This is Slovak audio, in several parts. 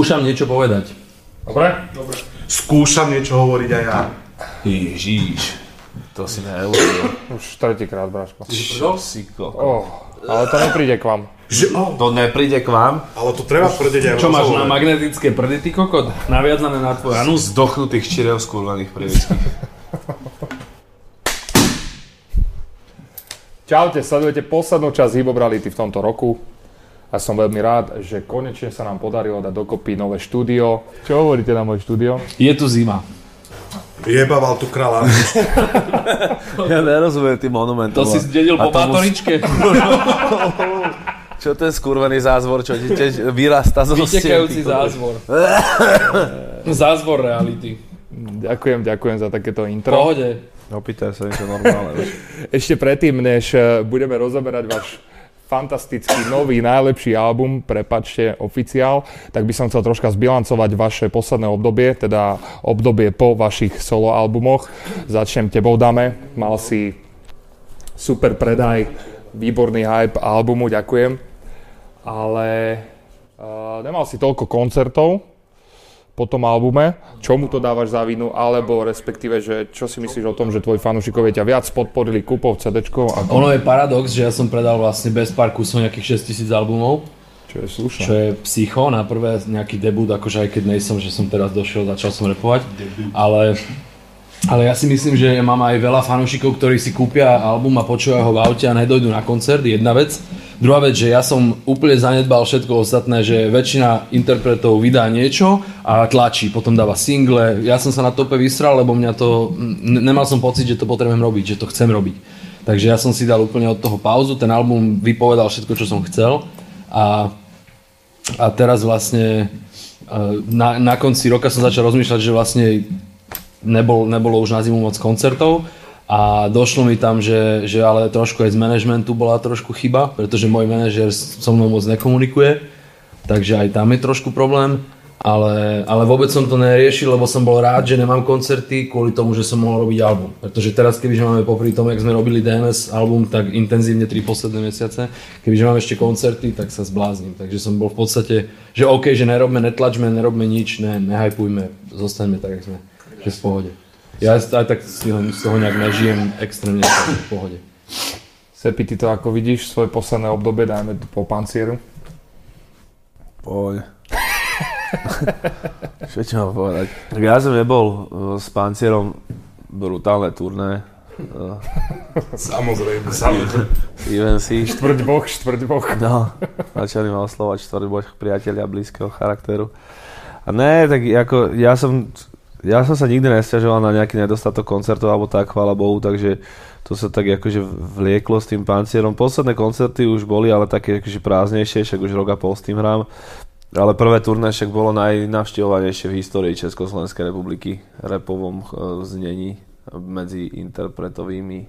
skúšam niečo povedať. Dobre? Dobre. Skúšam niečo hovoriť aj ja. Ježíš, to si neurobil. Už tretíkrát, Braško. Čo si ko? Oh, ale to nepríde k vám. Že, oh, To nepríde k vám? ale to treba tvrdiť aj Čo máš na magnetické prdy, ty kokot? Naviazané na tvoj anus? Zdochnutých čiriev skurvených prievických. Čaute, sledujete poslednú časť Hybobrality v tomto roku. A som veľmi rád, že konečne sa nám podarilo dať dokopy nové štúdio. Čo hovoríte na moje štúdio? Je tu zima. Jebaval tu kráľa. Ja nerozumiem tým monumentom. To si zdedil po pátoričke. Čo ten skurvený zázvor, čo ti tiež vyrasta zo Vytekajúci zázvor. Zázvor reality. Ďakujem, ďakujem za takéto intro. pohode. Opýtaj sa niečo normálne. Ešte predtým, než eh, budeme rozoberať váš fantastický nový najlepší album, prepačte, oficiál, tak by som chcel troška zbilancovať vaše posledné obdobie, teda obdobie po vašich solo albumoch. Začnem tebou, Dame. Mal si super predaj, výborný hype albumu, ďakujem. Ale uh, nemal si toľko koncertov po tom albume. Čomu to dávaš za vinu? Alebo respektíve, že čo si myslíš o tom, že tvoji fanúšikovia ťa viac podporili kúpov CD-čkov? Ako... Ono je paradox, že ja som predal vlastne bez pár kusov nejakých 6000 albumov, Čo je slušné. čo je psycho na prvé nejaký debut, akože aj keď nejsom, že som teraz došiel, začal som repovať, ale, ale ja si myslím, že mám aj veľa fanúšikov, ktorí si kúpia album a počúvajú ho v aute a nedojdu na koncert, jedna vec. Druhá vec, že ja som úplne zanedbal všetko ostatné, že väčšina interpretov vydá niečo a tlačí, potom dáva single. Ja som sa na tope vysral, lebo mňa to, nemal som pocit, že to potrebujem robiť, že to chcem robiť. Takže ja som si dal úplne od toho pauzu, ten album vypovedal všetko, čo som chcel a, a teraz vlastne e, na, na konci roka som začal rozmýšľať, že vlastne nebol, nebolo už na zimu moc koncertov a došlo mi tam, že, že ale trošku aj z manažmentu bola trošku chyba, pretože môj manažer so mnou moc nekomunikuje, takže aj tam je trošku problém. Ale, ale vôbec som to neriešil, lebo som bol rád, že nemám koncerty kvôli tomu, že som mohol robiť album. Pretože teraz, kebyže máme popri tom, jak sme robili DMS album tak intenzívne tri posledné mesiace, kebyže mám ešte koncerty, tak sa zbláznim. Takže som bol v podstate, že OK, že nerobme, netlačme, nerobme nič, ne, nehajpujme, zostaňme tak, jak sme, že v pohode. Ja aj tak z toho, z toho nejak nežijem extrémne v pohode. Sepi, ty to ako vidíš, svoje posledné obdobie, dajme po pancieru? Poď. Čo ti mám povedať? Tak ja som nebol uh, s pancierom brutálne turné. Samozrejme, samozrejme. Steven si. Štvrť boh, štvrť boh. No, začali ma oslovať štvrtbož priateľia blízkeho charakteru. A ne, tak ako ja som, ja som sa nikdy nesťažoval na nejaký nedostatok koncertov alebo tak, chvála Bohu, takže to sa tak akože vlieklo s tým pancierom. Posledné koncerty už boli, ale také akože prázdnejšie, však už rok a pol s tým hrám. Ale prvé turné však bolo najnavštevovanejšie v histórii Československej republiky repovom eh, znení medzi interpretovými eh,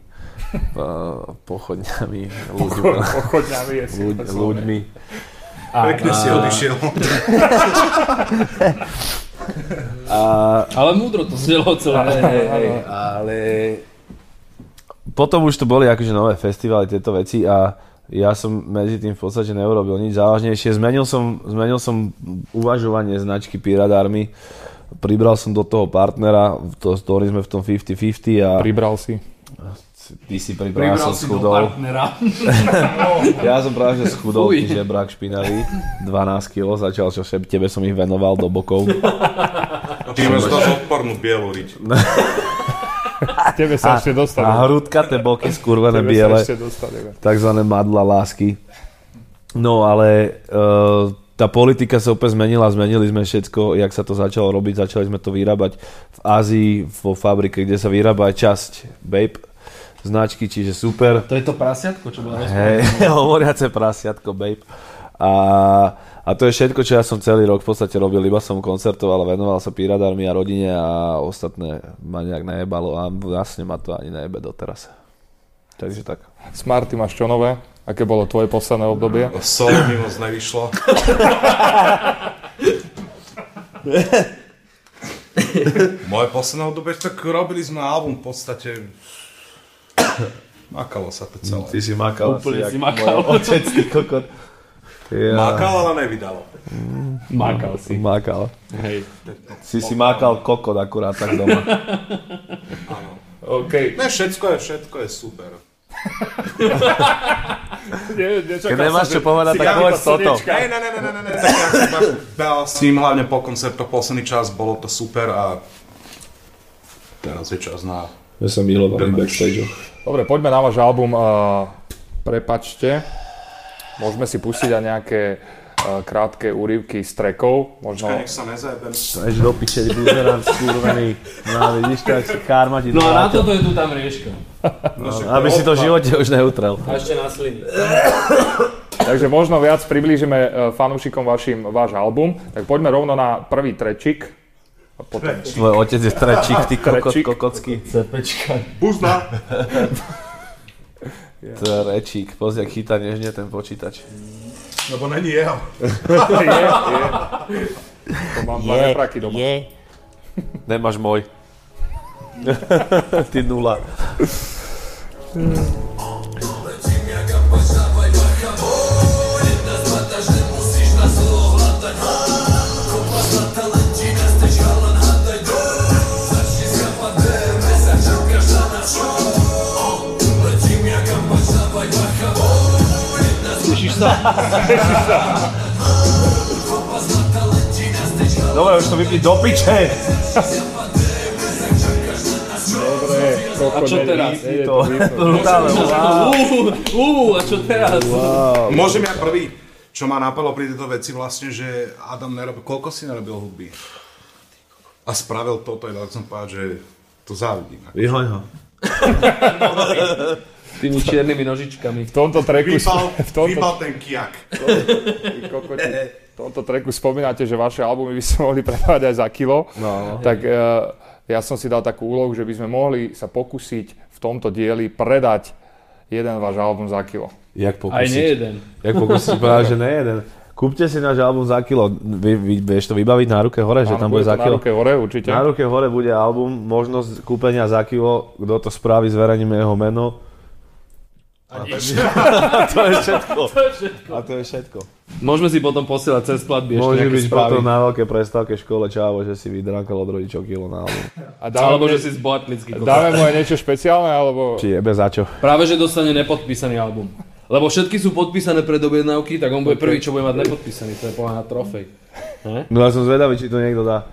pochodňami, ľuďmi, Pochodňami je ľuď, ľuďmi. Pekne si odišiel. A, Ale múdro to znelo celé. hej, hej, ale potom už to boli akože nové festivaly, tieto veci a ja som medzi tým v podstate neurobil nič závažnejšie. Zmenil som, zmenil som uvažovanie značky Pirate Army, pribral som do toho partnera, to, ktorý sme v tom 50-50 a Pribral si. Ty si pribral, ja som si do schudol. partnera. Ja som práve že schudol, ty žebrak špinavý, 12 kg, začal, čo šep, tebe som ich venoval do bokov. Ty máš to odpornú bielu riť. Tebe sa ešte dostane. A hrudka, tie boky skurvené Tebe biele. takzvané madla lásky. No ale uh, tá politika sa úplne zmenila, zmenili sme všetko, jak sa to začalo robiť, začali sme to vyrábať v Ázii, vo fabrike, kde sa vyrába aj časť Babe značky, čiže super. To je to prasiatko, čo bolo Hej, hovoriace prasiatko Babe. A, a to je všetko, čo ja som celý rok v podstate robil, iba som koncertoval, venoval sa Piradarmi a rodine a ostatné ma nejak nejebalo a jasne ma to ani nejebe doteraz. Takže tak. Smart, ty máš čo nové? Aké bolo tvoje posledné obdobie? Solo mi moc nevyšlo. Moje posledné obdobie, tak robili sme album v podstate... Makalo sa to celé. Ty si makal Úplne si jak makal. otec, ty kokot. Ja, Makal, ale nevydal. Mákal si. Mákal. Hej. Si si mákal kokot akurát tak doma. Áno. OK. Ne, všetko je, všetko je super. Nie, nečakal Keď nemáš čo povedať, si tak povedz toto. Ne, ne, ne, ne, ne, ne, ne. S ním, hlavne po koncertoch posledný čas, bolo to super a teraz je čas na... Ja som milovaný backstage. Dobre, poďme na váš album. Uh, prepačte. Môžeme si pustiť aj nejaké uh, krátke úryvky z trackov. Možno... Počkaj, nech sa nezajebem. Eš do piče, buzerant skurvený. No, vidíš to, jak sa karma ti No a na toto je tu tam rieška. Aby si to v živote už neutrel. A ešte na sliny. Takže možno viac priblížime uh, fanúšikom vašim váš album. Tak poďme rovno na prvý trečik. A potom... Tvoj otec je trečík, ty kokot, Trečík. kokocky. Cepečka. Buzna! Trečík, pozri, ak chytá nežne ten počítač. Lebo není jeho. je, je. To mám dva refraky doma. Nemáš môj. Ty nula. Tešíš sa? Dobre, už to vypni do piče. Dobre, A čo teraz? Je To brutálne. Wow. Uú, a čo teraz? Môžem ja prvý? Čo ma napadlo pri tejto veci vlastne, že Adam nerobil, koľko si nerobil hudby? A spravil toto, tak som povedal, že to závidím. Vyhoň ho. Tými čiernymi nožičkami. V tomto tracku, Vypal, v tomto, vypal ten kiak. V tomto tracku spomínate, že vaše albumy by sa mohli predávať aj za kilo. No. Tak uh, ja som si dal takú úlohu, že by sme mohli sa pokúsiť v tomto dieli predať jeden váš album za kilo. Jak Aj nie pokúsiť? jeden. Jak pokúsiť povedať, že ne jeden. Kúpte si náš album za kilo. Vy, vy, vieš to vybaviť na ruke hore, že Áno, tam bude to za na kilo? ruke hore určite. Na ruke hore bude album, možnosť kúpenia za kilo, kto to spraví, zverejníme jeho meno. A nič. to je všetko. A to je všetko. Môžeme si potom posielať cez platby ešte Môže byť správy. potom na veľké prestávke škole čavo, že si vydránkal od rodičov kilo na album. A dáme, Alebo mu, že si z bohatlický kokos. dáme mu aj niečo špeciálne, alebo... Či jebe za čo. Práve, že dostane nepodpísaný album. Lebo všetky sú podpísané pred objednávky, tak on bude prvý, čo bude mať nepodpísaný. To je povedaná trofej. Ne? No ja som zvedavý, či to niekto dá.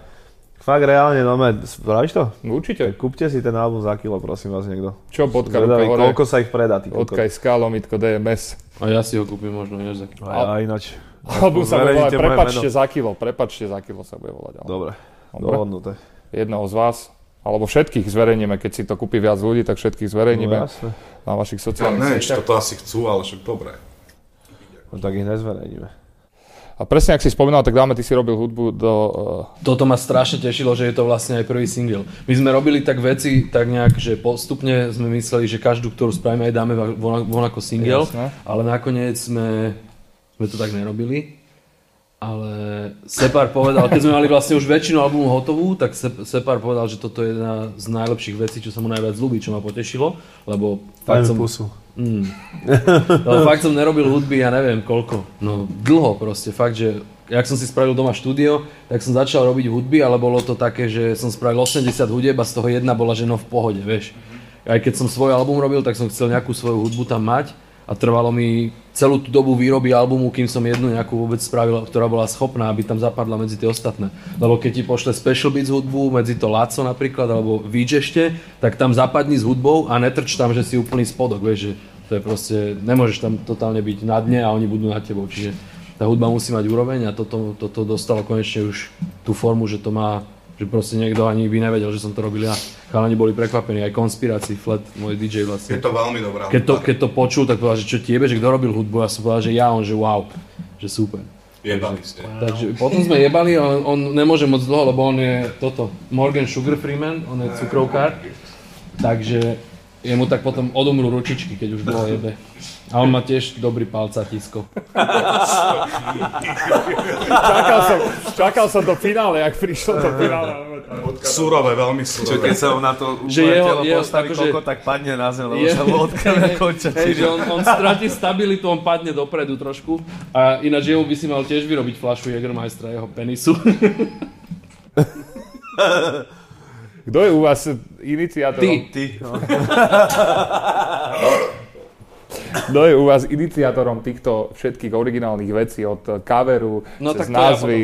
Fakt reálne, no med, spravíš to? Určite. Kúpte si ten album za kilo, prosím vás niekto. Čo, bodka, Zvedavý, hore, koľko sa ich predá, ty kokot. bodka SK, lomitko DMS. A ja si ho kúpim možno, než za kilo. A, a ináč. Album sa bude volať Prepačte za kilo, Prepačte za kilo sa bude volať. ale Dobre, Dobre. dohodnuté. Jedného z vás, alebo všetkých zverejníme, keď si to kúpi viac ľudí, tak všetkých No zverejníme jasne. na vašich Ja sociálnych neviem, či sieťach. toto asi chcú, ale však dobre. No tak ich nezverejníme. A presne, ak si spomínal, tak dáme, ty si robil hudbu do... Uh, Toto ma strašne tešilo, že je to vlastne aj prvý single. My sme robili tak veci, tak nejak, že postupne sme mysleli, že každú, ktorú spravíme, aj dáme von, von ako single, Jasné. ale nakoniec sme, sme to tak nerobili. Ale Separ povedal, keď sme mali vlastne už väčšinu albumu hotovú, tak Sep- Separ povedal, že toto je jedna z najlepších vecí, čo sa mu najviac ľúbi, čo ma potešilo, lebo Daj fakt mi som, pusu. Mm. Lebo fakt som nerobil hudby, ja neviem koľko. No dlho proste, fakt, že jak som si spravil doma štúdio, tak som začal robiť hudby, ale bolo to také, že som spravil 80 hudeb a z toho jedna bola, že no v pohode, vieš. Aj keď som svoj album robil, tak som chcel nejakú svoju hudbu tam mať a trvalo mi celú tú dobu výroby albumu, kým som jednu nejakú vôbec spravil, ktorá bola schopná, aby tam zapadla medzi tie ostatné. Lebo keď ti pošle Special Beats hudbu, medzi to Laco napríklad, alebo Víč tak tam zapadni s hudbou a netrč tam, že si úplný spodok, vieš, že to je proste, nemôžeš tam totálne byť na dne a oni budú na tebou, čiže tá hudba musí mať úroveň a toto, toto dostalo konečne už tú formu, že to má, že proste niekto ani by nevedel, že som to robil ja. Chalani boli prekvapení, aj konspirácii, Flat, môj DJ Je vlastne. to veľmi dobrá Keď to, keď to počul, tak povedal, že čo tiebe, že kto robil hudbu, ja som povedal, že ja, on, že wow, že super. Jebali ste. Takže potom sme jebali, ale on nemôže moc dlho, lebo on je toto, Morgan Sugar Freeman, on je cukrovkár. Takže jemu tak potom odumrú ručičky, keď už bolo jebe. A on má tiež dobrý palcatisko. Čakal som, čakal som do finále, jak prišlo do finále. Súrové, veľmi Čo súrové. keď sa mu na to Že jeho- jeho- postaví akože- koko, tak padne na zem, lebo Je- sa mu konča. Hej, že on, on stratí stabilitu, on padne dopredu trošku. A ináč jemu by si mal tiež vyrobiť flašu Jägermeistera jeho penisu. Kto je u vás iniciátorom? Ty. Ty, no. Kto je u vás iniciátorom týchto všetkých originálnych vecí od coveru, No cez tak to ja názvy,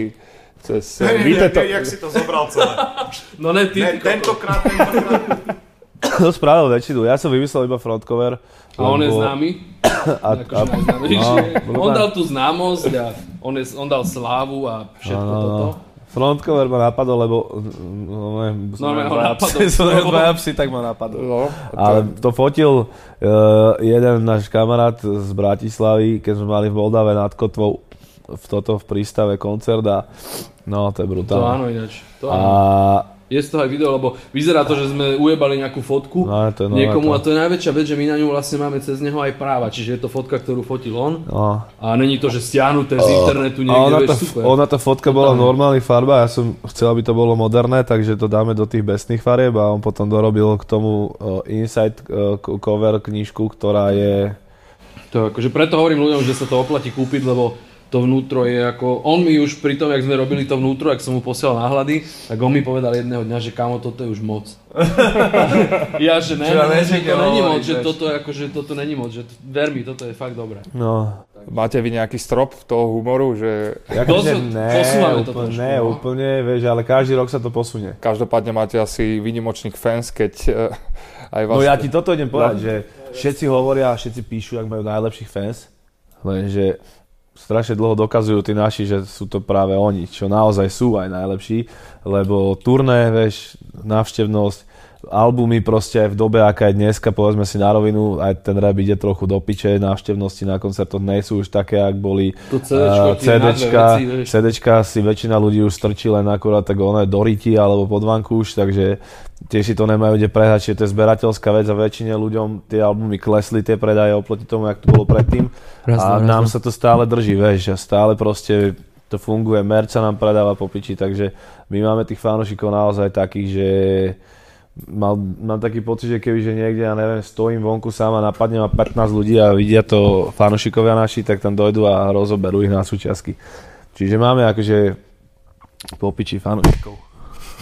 cez Hej, hej, vyteto... hej, jak si to zobral celé. No ne, ty, Ne, tentokrát, tentokrát. To spravil väčšinu, ja som vymyslel iba frontcover. A on je známy. A, a, no, on dal tú známosť a on, je, on dal slávu a všetko no, toto. Frontcover ma napadol, lebo no, neviem, som Normálne ho dvaja napadol. mal dvaja psi, tak ma napadol. No, Ale to fotil uh, jeden náš kamarát z Bratislavy, keď sme mali v Moldave nad Kotvou v toto v prístave koncert a no to je To brutálne. áno ináč. To A áno. Je z toho aj video, lebo vyzerá to, že sme ujebali nejakú fotku No, to nové niekomu to. a to je najväčšia vec, že my na ňu vlastne máme cez neho aj práva, čiže je to fotka, ktorú fotil on no, a není to, že stiahnuté z internetu A niekde, ona, vieš, tá, super. ona tá fotka bola v normálnych farbách, ja som chcel, aby to bolo moderné, takže to dáme do tých besných farieb a on potom dorobil k tomu uh, Inside k- cover knižku, ktorá je... To akože preto hovorím ľuďom, že sa to oplatí kúpiť, lebo to vnútro je ako... On mi už pri tom, jak sme robili to vnútro, jak som mu posielal náhľady, tak on mi povedal jedného dňa, že kamo, toto je už moc. ja, že ne, ne, že že to není moc, že toto, je akože, toto není moc, že t- ver mi, toto je fakt dobré. No, máte vy nejaký strop toho humoru, že akože ne, posúvame to trošku, ne, no. úplne, vieš, ale každý rok sa to posunie. každopádne máte asi výnimočných fans, keď eh, aj vás... No ja ti toto idem povedať, že všetci hovoria, všetci píšu, ak majú najlepších fans, lenže strašne dlho dokazujú tí naši, že sú to práve oni, čo naozaj sú aj najlepší, lebo turné, vieš, návštevnosť, albumy proste aj v dobe, aká je dneska, povedzme si na rovinu, aj ten rap ide trochu do piče, návštevnosti na koncertoch nie sú už také, ak boli To CDčko, tie dve CDčka, veci. CDčka si väčšina ľudí už strčí len akurát tak ono do ryti alebo pod vankúš, takže tiež si to nemajú kde prehať, čiže to je zberateľská vec a väčšine ľuďom tie albumy klesli, tie predaje oproti tomu, jak to bolo predtým. a Razné, nám sa to stále drží, vieš, a stále proste to funguje, merch sa nám predáva po piči, takže my máme tých fanúšikov naozaj takých, že mal, mám taký pocit, že keby že niekde, ja neviem, stojím vonku sám a napadne ma 15 ľudí a vidia to fanúšikovia naši, tak tam dojdu a rozoberú ich na súčiastky. Čiže máme akože popiči fanúšikov.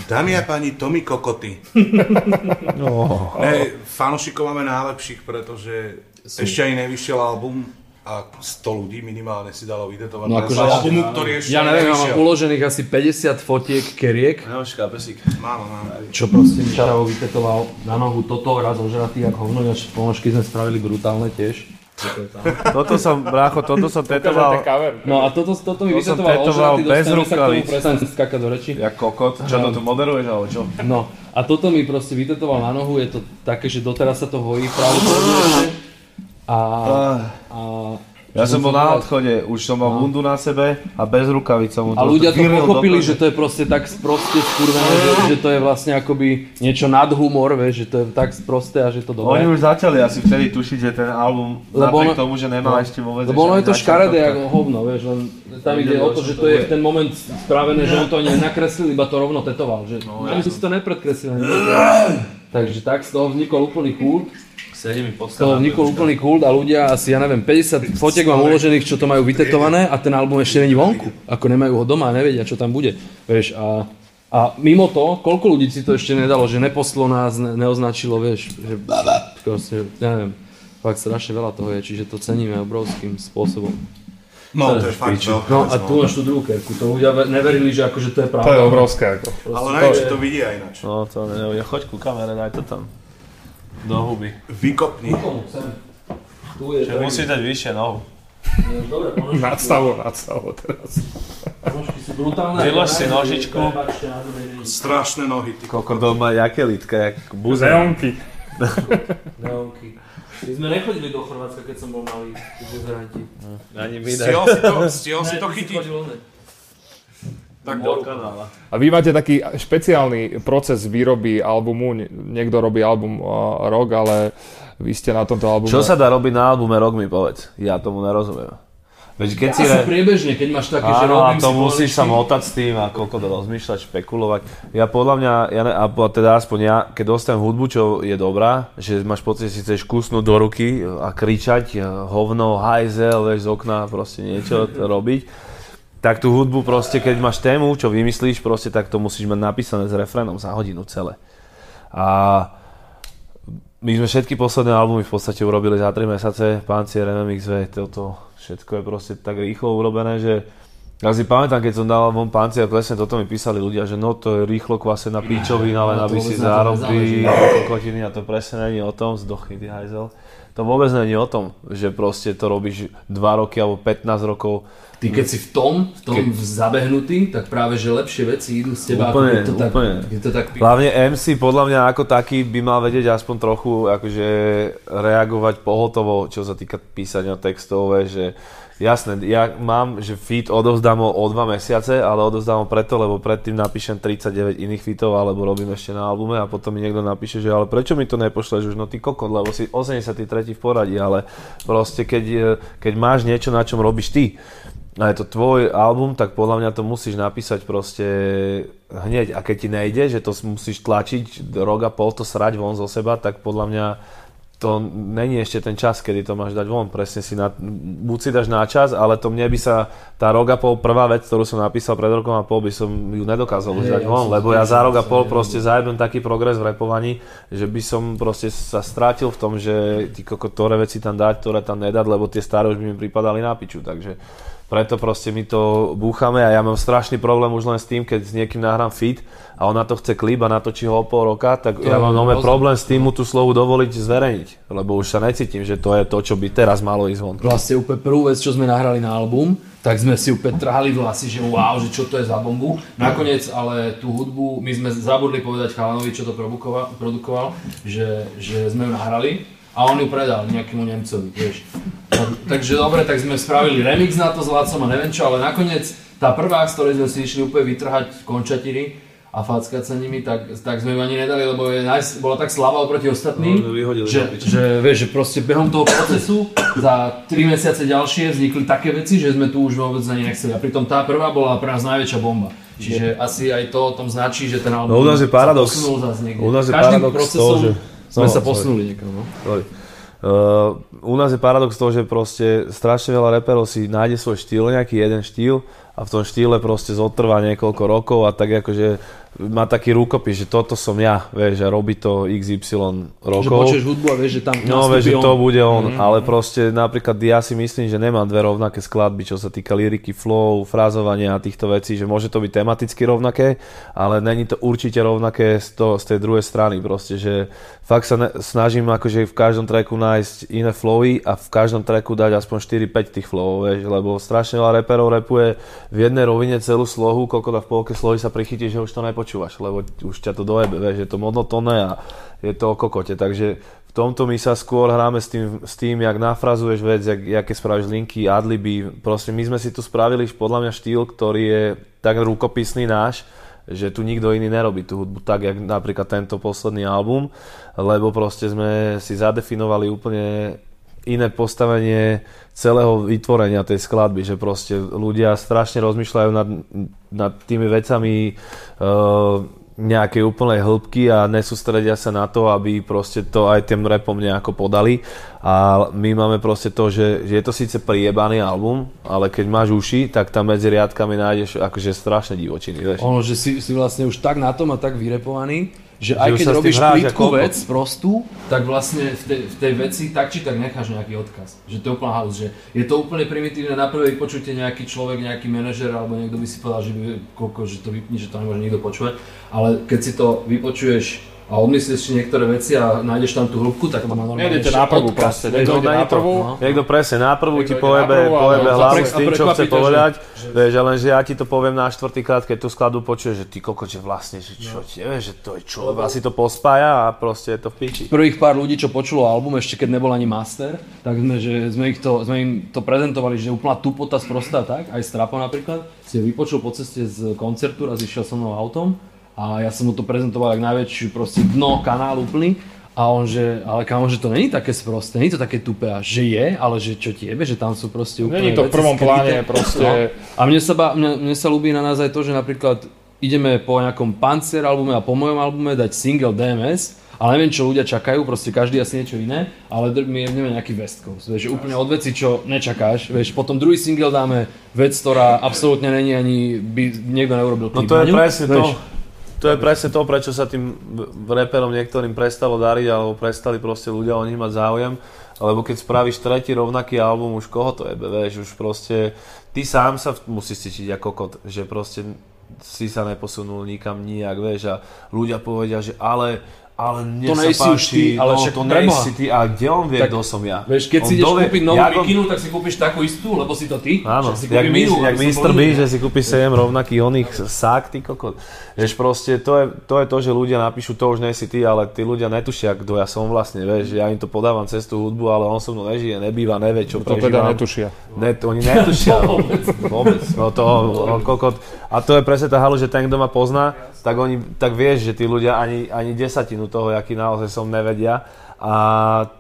Dámy a páni, Tomi Kokoty. No. Ne, fanúšikov máme najlepších, pretože ešte ani nevyšiel album a 100 ľudí minimálne si dalo vytetovať No no, akože ja- albumu, ktorý ešte Ja neviem, ja mám uložených asi 50 fotiek keriek, No, škápesík. Mám, mám. čo proste mi Čavo vytetoval na nohu toto, raz ožratý, jak hovno, ináč ponožky sme spravili brutálne tiež. Toto som, brácho, toto som tetoval. No a toto, toto mi To vytetoval tetoval ožratý, bez dostaneme sa k tomu, rukavíc. prestaň si skákať do reči. jak kokot. Čo to tu moderuješ, alebo čo? No a toto mi proste vytetoval na nohu, je to také, že doteraz sa to hojí ešte. A, a Ja som bol na odchode, už som mal bundu na sebe a bez rukavic som mu A ľudia to pochopili, že to je proste tak sproste skurvené, že, že to je vlastne akoby niečo nad humor, vieš, že to je tak sprosté a že to dobré. Oni už začali asi vtedy tušiť, že ten album, Lebo napriek ono- tomu, že nemal no, ešte vôbec... Lebo ono je to škaredé ako hovno, vieš, len tam ide o to, že to je v ten moment spravené, že on to ani nenakreslil, iba to rovno tetoval, že no, ani si to nepredkreslil. Takže tak z toho vznikol úplný kult, Sedí mi pod z toho vznikol úplný kult a ľudia asi, ja neviem, 50 fotiek mám uložených, čo to majú vytetované a ten album ešte není vonku. Ako nemajú ho doma a nevedia, čo tam bude. Vieš, a, a mimo to, koľko ľudí si to ešte nedalo, že neposlo nás, ne, neoznačilo, vieš, že proste, ja neviem, fakt strašne veľa toho je, čiže to ceníme obrovským spôsobom. No, to je fakt veľká No a tu máš tú druhú kerku, to ľudia ve- neverili, že akože to je To je pravda. obrovské. Ako. Ale neviem, či to vidia ináč. No to neviem, choď ku kamere, daj to tam. Do huby. Vykopni. Tu je Že musíš dať vyššie nohu. Dobre, ponožky, Nadstavo, nadstavo teraz. ponožky sú brutálne. Vylož si nožičku. Strašné nohy, ty. Koko doma, jaké litka, jak buze. Zeonky. Neonky. My sme nechodili do Chorvátska, keď som bol malý, tí buzeranti. Ani mi Stihol si to, stihol si to chytiť. Tak Do kanála. A vy máte taký špeciálny proces výroby albumu, Nie- niekto robí album uh, rok, ale vy ste na tomto albume... Čo sa dá robiť na albume, rok mi povedz. Ja tomu nerozumiem. Veď keď si... Asi Re... priebežne, keď máš také, že Áno, a robím to si musíš sa motať s tým a koľko to rozmýšľať, špekulovať. Ja podľa mňa, ja ne, a teda aspoň ja, keď dostanem hudbu, čo je dobrá, že máš pocit, že si chceš kusnúť do ruky a kričať e, hovno, hajzel, vieš, z okna, proste niečo robiť, tak tú hudbu proste, keď máš tému, čo vymyslíš, proste tak to musíš mať napísané s refrénom za hodinu celé. A my sme všetky posledné albumy v podstate urobili za 3 mesiace, Pancier, MMXV, toto všetko je proste tak rýchlo urobené, že ja si pamätám, keď som dal von Pancier, presne toto mi písali ľudia, že no to je rýchlo kvasená píčovina, len aby si a kokotiny a to presne není o tom, zdochni ty hajzel. To vôbec není o tom, že proste to robíš 2 roky alebo 15 rokov. Ty keď si v tom, v tom zabehnutý, tak práve že lepšie veci idú z teba. ako Úplne, je to tak, úplne. Je to tak Hlavne MC podľa mňa ako taký by mal vedieť aspoň trochu akože reagovať pohotovo, čo sa týka písania textov, že jasné, ja mám, že feed odovzdám ho o dva mesiace, ale odovzdám ho preto, lebo predtým napíšem 39 iných featov, alebo robím ešte na albume a potom mi niekto napíše, že ale prečo mi to nepošleš už, no ty kokot, lebo si 83. v poradí, ale proste keď, eh, keď máš niečo, na čom robíš ty, a je to tvoj album, tak podľa mňa to musíš napísať proste hneď. A keď ti nejde, že to musíš tlačiť rok a pol to srať von zo seba, tak podľa mňa to není ešte ten čas, kedy to máš dať von. Presne si na, buď si dáš na čas, ale to mne by sa tá rok a pol prvá vec, ktorú som napísal pred rokom a pol, by som ju nedokázal už dať ja von, lebo ja za rok a pol proste zajebem taký progres v repovaní, že by som proste sa strátil v tom, že ty ktoré veci tam dať, ktoré tam nedať, lebo tie staré už by mi pripadali na piču, takže preto proste my to búchame a ja mám strašný problém už len s tým, keď s niekým nahrám fit a on na to chce klip a natočí ho o pol roka, tak To ja mám nové problém s tým mu tú slovu dovoliť zverejniť, lebo už sa necítim, že to je to, čo by teraz malo ísť von. Vlastne úplne prvú vec, čo sme nahrali na album, tak sme si úplne trhali vlasy, že wow, že čo to je za bombu. Nakoniec ale tú hudbu, my sme zabudli povedať chalanovi, čo to produkoval, produkoval že, že sme ju nahrali a on ju predal nejakému Nemcovi, vieš. No, takže dobre, tak sme spravili remix na to s Lacom a neviem čo, ale nakoniec tá prvá, z ktorej sme si išli úplne vytrhať končatiny a fackať sa nimi, tak, tak sme ju ani nedali, lebo je, naj- bola tak slabá oproti ostatným, No, vyhodili že, že, vieš, že proste behom toho procesu za 3 mesiace ďalšie vznikli také veci, že sme tu už vôbec ani nechceli. A pritom tá prvá bola pre nás najväčšia bomba. Čiže asi aj to o tom značí, že ten album No, u nás je paradox. U nás je Každým paradox procesom toho, že- sme No, sa sorry. posunuli niekam. No. Sorry. Uh, u nás je paradox toho, že proste strašne veľa reperov si nájde svoj štýl, nejaký jeden štýl a v tom štýle proste zotrvá niekoľko rokov a tak akože má taký rukopis, že toto som ja, vieš, a robí to XY Že rokov. počuješ hudbu a vieš, že tam No, vieš, že to bude on, mm-hmm. ale proste napríklad ja si myslím, že nemám dve rovnaké skladby, čo sa týka liriky, flow, frázovania a týchto vecí, že môže to byť tematicky rovnaké, ale není to určite rovnaké z, to, z tej druhej strany, proste, že fakt sa ne, snažím akože v každom tracku nájsť iné flowy a v každom tracku dať aspoň 4-5 tých flowov, vieš, lebo strašne veľa reperov repuje v jednej rovine celú slohu, koľko v polke slohy sa prichytí, že už to nepočúvaš, lebo už ťa to dojebe, vieš, je to monotónne a je to o kokote, takže v tomto my sa skôr hráme s tým, s tým jak nafrazuješ vec, jak, jaké spravíš linky, adliby. Proste my sme si tu spravili podľa mňa štýl, ktorý je tak rukopisný náš, že tu nikto iný nerobí tú hudbu tak, jak napríklad tento posledný album, lebo proste sme si zadefinovali úplne iné postavenie celého vytvorenia tej skladby, že proste ľudia strašne rozmýšľajú nad, nad tými vecami uh, nejakej úplnej hĺbky a nesústredia sa na to, aby proste to aj tým repom nejako podali. A my máme proste to, že, že je to síce priebaný album, ale keď máš uši, tak tam medzi riadkami nájdeš akože strašne divočiny. Ono, že si, si vlastne už tak na tom a tak vyrepovaný, že aj už keď robíš plítku vec prostú, tak vlastne v tej, v tej veci tak či tak necháš nejaký odkaz. Že to je úplná house, že je to úplne primitívne na prvé vypočutie nejaký človek, nejaký manažer alebo niekto by si povedal, že, by, koľko, že to vypni, že to nemôže nikto počúvať, ale keď si to vypočuješ a odmyslíš si niektoré veci a nájdeš tam tú hĺbku, tak má normálne Nejdete na prvú proste, niekto ide na prvú. no. Niekto presne na prvú ti ide pojebe, hlavu s tým, čo chce povedať. že- Vieš, ale že ja ti to poviem na štvrtýkrát, keď tú skladbu počuješ, že ty koko, že vlastne, že čo No. vieš, že to je čo, asi to pospája a proste je to v piči. Prvých pár ľudí, čo počulo album, ešte keď nebol ani master, tak sme, že sme, ich to, sme im to prezentovali, že úplná tupota sprostá tak, aj Strapo napríklad, si vypočul po ceste z koncertu, raz išiel so mnou autom a ja som mu to prezentoval ako najväčší proste dno kanál úplný a on že, ale kámo, že to není také sprosté, není to také tupé a že je, ale že čo ti jebe, že tam sú proste úplne Není to v prvom skryté. pláne, proste... No. A mne sa, ba, mne, mne sa ľúbi na nás aj to, že napríklad ideme po nejakom Panzer albume a po mojom albume dať single DMS, ale neviem, čo ľudia čakajú, proste každý asi niečo iné, ale my jebneme nejaký West Coast, vieš, že úplne od veci, čo nečakáš, vieš, potom druhý single dáme vec, ktorá absolútne není ani, by niekto neurobil No to je presne to. vieš. To je presne to, prečo sa tým reperom niektorým prestalo dariť, alebo prestali proste ľudia o nich mať záujem. Lebo keď spravíš tretí rovnaký album, už koho to jebe, vieš, už proste, ty sám sa musíš cítiť ako kot, že proste si sa neposunul nikam nijak, vieš, a ľudia povedia, že ale, ale mne To sa nejsi už páči, ty, ale no, však to nejsi ty, a kde on vie, Tak, kto som ja? Vieš, keď On si ideš dovie- kúpiť novú jak on- mikinu, tak si kúpiš takú istú, lebo si to ty. Áno, si jak, kúpim my, inú, jak aby som Mr. bol B, iný. že si kúpi 7 rovnakých oných sák, ty kokot. Vieš, proste to je, to je to, že ľudia napíšu, to už nie si ty, ale tí ľudia netušia, kto ja som vlastne, vieš, ja im to podávam cez tú hudbu, ale on so mnou nežije, nebýva, nevie, čo To teda prežívam. netušia. Ne, to oni netušia. Vôbec. No to, no, kokot. A to je presne tá halu, že ten, kto ma pozná, tak, oni, tak vieš, že tí ľudia ani, ani desatinu toho, aký naozaj som, nevedia. A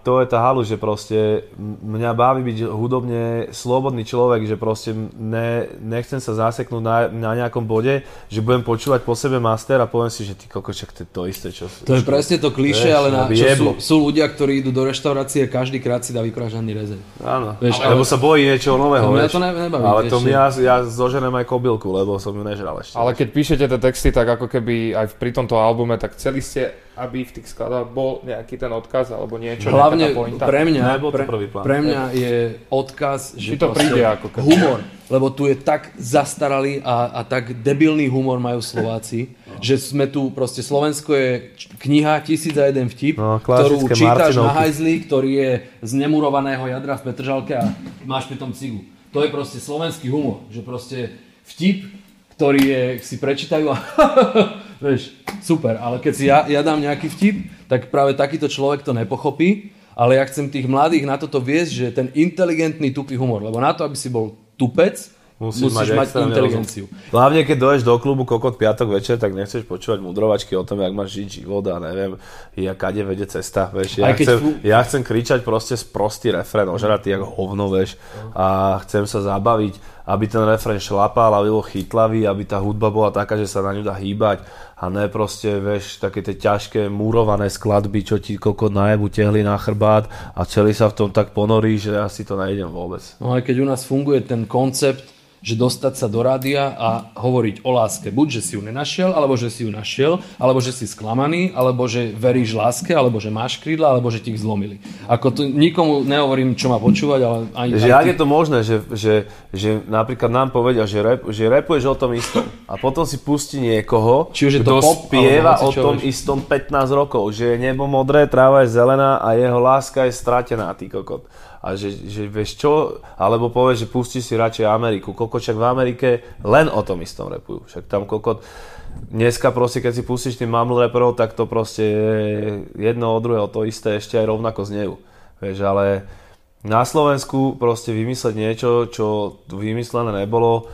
to je tá halu, že proste mňa baví byť hudobne slobodný človek, že proste ne, nechcem sa zaseknúť na, na nejakom bode, že budem počúvať po sebe master a poviem si, že ty kokoček, to je to isté, čo... To je presne to kliše, ale na, aby čo sú, sú ľudia, ktorí idú do reštaurácie a každý krát si dá vypražaný rezeň. Áno, Vieš, lebo ale- sa bojí niečoho nového, No, mňa to ne- nebaví, Ale to ja, ja zoženem aj kobylku, lebo som ju nežral ešte. Ale keď píšete tie texty, tak ako keby aj pri tomto albume, tak chceli ste, aby v tých skladách bol nejaký ten odkaz alebo niečo, Hlavne pre mňa, pre, prvý plán. pre mňa je odkaz, že to príde ako keby. humor, lebo tu je tak zastaralý a, a tak debilný humor majú Slováci, že sme tu, proste Slovensko je kniha Tisíc a jeden vtip, No, ktorú čítaš na Martinovky. hajzli, ktorý je z nemurovaného jadra v Petržalke a máš pri tom cigu. To je proste slovenský humor, že proste vtip, ktorý je, si prečítajú a vieš, super, ale keď si ja, ja dám nejaký vtip, tak práve takýto človek to nepochopí, ale ja chcem tých mladých na toto viesť, že ten inteligentný tupý humor, lebo na to, aby si bol tupec, musíš, musíš mať, extrémne inteligenciu. rozum. Hlavne keď dojdeš do klubu Kokot piatok večer, tak nechceš počúvať mudrovačky o tom, jak máš žiť život a neviem, ja kade vede cesta, vieš. Ja, chcem, fu- ja chcem kričať proste sprostý refrén, ožratý jak hovno, vieš. A chcem sa zabaviť, aby ten refrén šlapal, aby bol chytlavý, aby tá hudba bola taká, že sa na ňu dá hýbať a ne proste, vieš, také tie ťažké murované skladby, čo ti kokot najebu tehli na chrbát a celý sa v tom tak ponorí, že ja si to nejdem vôbec. No ale keď u nás funguje ten koncept, že dostať sa do rádia a hovoriť o láske. Buď, že si ju nenašiel, alebo že si ju našiel, alebo že si sklamaný, alebo že veríš láske, alebo že máš krídla, alebo že ti ich zlomili. Ako to nikomu nehovorím, čo má počúvať, ale ani... Že ak ty- je to možné, že, že, že napríklad nám povedia, že, rap, že rapuješ o tom istom a potom si pustí niekoho, Či už je to pop, spieva o tom vieš. istom 15 rokov, že je nebo modré, tráva je zelená a jeho láska je stratená, ty kokot. A že, že vieš čo, alebo povieš, že pustí si radšej Ameriku. Kokot, však v Amerike len o tom istom rapujú. Však tam kokot, dneska proste, keď si pustíš tým mumble rapperov, tak to proste je jedno od druhého to isté, ešte aj rovnako znejú. Vieš, ale na Slovensku proste vymysleť niečo, čo tu vymyslené nebolo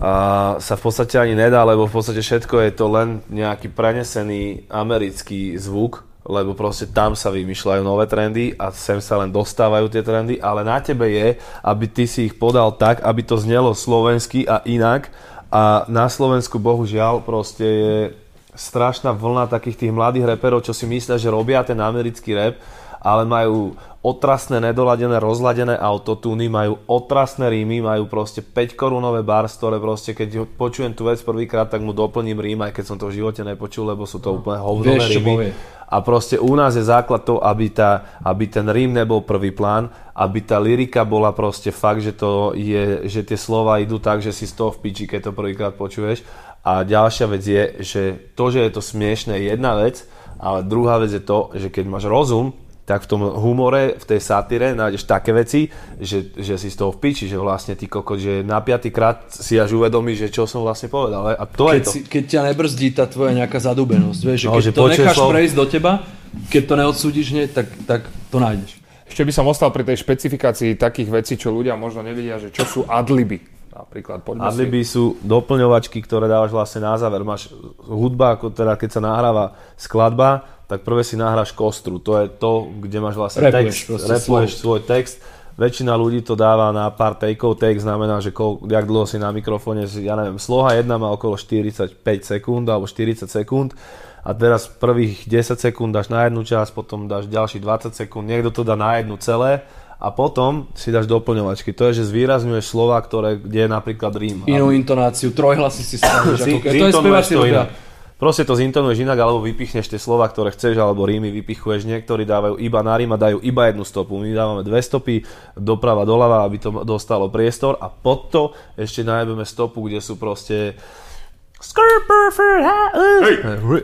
a sa v podstate ani nedá, lebo v podstate všetko je to len nejaký prenesený americký zvuk, lebo proste tam sa vymýšľajú nové trendy a sem sa len dostávajú tie trendy, ale na tebe je, aby ty si ich podal tak, aby to znelo slovensky a inak. A na Slovensku bohužiaľ proste je strašná vlna takých tých mladých reperov, čo si myslia, že robia ten americký rap, ale majú otrasné, nedoladené, rozladené autotúny, majú otrasné rímy, majú proste 5 korunové bars, ktoré proste, keď počujem tú vec prvýkrát, tak mu doplním rím, aj keď som to v živote nepočul, lebo sú to úplne hovnové Vieš, čo rímy. A proste u nás je základ to, aby, tá, aby ten rím nebol prvý plán, aby tá lyrika bola proste fakt, že, to je, že tie slova idú tak, že si z toho v piči, keď to prvýkrát počuješ. A ďalšia vec je, že to, že je to smiešné je jedna vec, Ale druhá vec je to, že keď máš rozum, tak v tom humore, v tej satíre nájdeš také veci, že, že si z toho v piči, že vlastne ty kokot, že na piatý krát si až uvedomí, že čo som vlastne povedal. A to keď, je to. si, keď ťa nebrzdí tá tvoja nejaká zadúbenosť, vieš, že No, keď že to necháš slov- prejsť do teba, keď to neodsúdiš hneď, tak, tak to nájdeš. Ešte by som ostal pri tej špecifikácii takých vecí, čo ľudia možno nevedia, že čo sú adliby. Napríklad, poďme si... Adliby sú doplňovačky, ktoré dávaš vlastne na záver. Máš hudba, ako teda keď sa nahráva skladba, tak prvé si nahráš kostru. To je to, kde máš vlastne Rapuješ text, rapuješ svoj text. Väčšina ľudí to dáva na pár takeov, take znamená, že koľ, jak dlho si na mikrofóne, ja neviem, sloha jedna má okolo 45 sekúnd alebo 40 sekúnd a teraz prvých 10 sekúnd dáš na jednu časť, potom dáš ďalší 20 sekúnd, niekto to dá na jednu celé a potom si dáš doplňovačky. To je, že zvýrazňuješ slova, ktoré, kde je napríklad rím. Inú intonáciu, trojhlasy si Ako, to je to robia. Proste to zintonuješ inak, alebo vypichneš tie slova, ktoré chceš, alebo rímy vypichuješ. Niektorí dávajú iba na rím a dajú iba jednu stopu. My dávame dve stopy, doprava, doľava, aby to dostalo priestor a pod to ešte najebeme stopu, kde sú proste!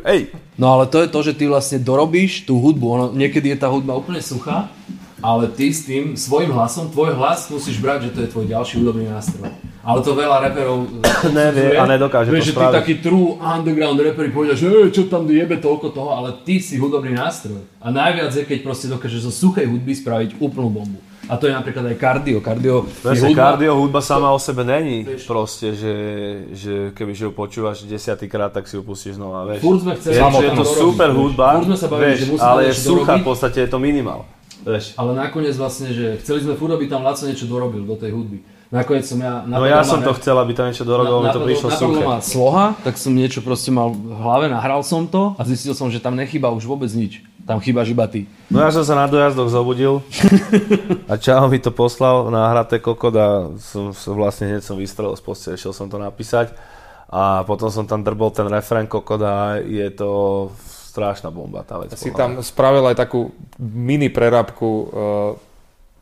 Hej! No ale to je to, že ty vlastne dorobíš tú hudbu. Ono, niekedy je tá hudba úplne suchá, ale ty s tým svojim hlasom, tvoj hlas musíš brať, že to je tvoj ďalší hudobný nástroj. Ale to veľa reperov Nevie a nedokáže to Vieš, že ty spraviť. taký true underground reperi povedia, že "Ej, čo tam jebe toľko toho, ale ty si hudobný nástroj. A najviac je, keď proste dokážeš zo suchej hudby spraviť úplnú bombu. A to je napríklad aj kardio. Kardio Presne, hudba, kardio hudba sama o sebe není proste, že, že keby že ju počúvaš desiatýkrát, tak si ju pustíš znova, vieš. Furt sme chceli je, že je to dorobiť, super vieš. hudba, sa bavili, vieš, že ale je suchá, v podstate je to minimál. Vieš. Ale nakoniec vlastne, že chceli sme furt, aby tam Laco niečo dorobil do tej hudby. Nakoniec som ja... No ja som to chcel, aby tam niečo dorobil, mi to prišlo suché. ma sloha, tak som niečo proste mal v hlave, nahral som to a zistil som, že tam nechýba už vôbec nič. Tam chýbaš iba ty. No ja som sa na dojazdoch zobudil a Čau mi to poslal nahraté kokot a som, som vlastne hneď som vystrelil z postele, šiel som to napísať a potom som tam drbol ten refrén kokot a je to strašná bomba tá vec. Si tam spravil aj takú mini prerabku uh,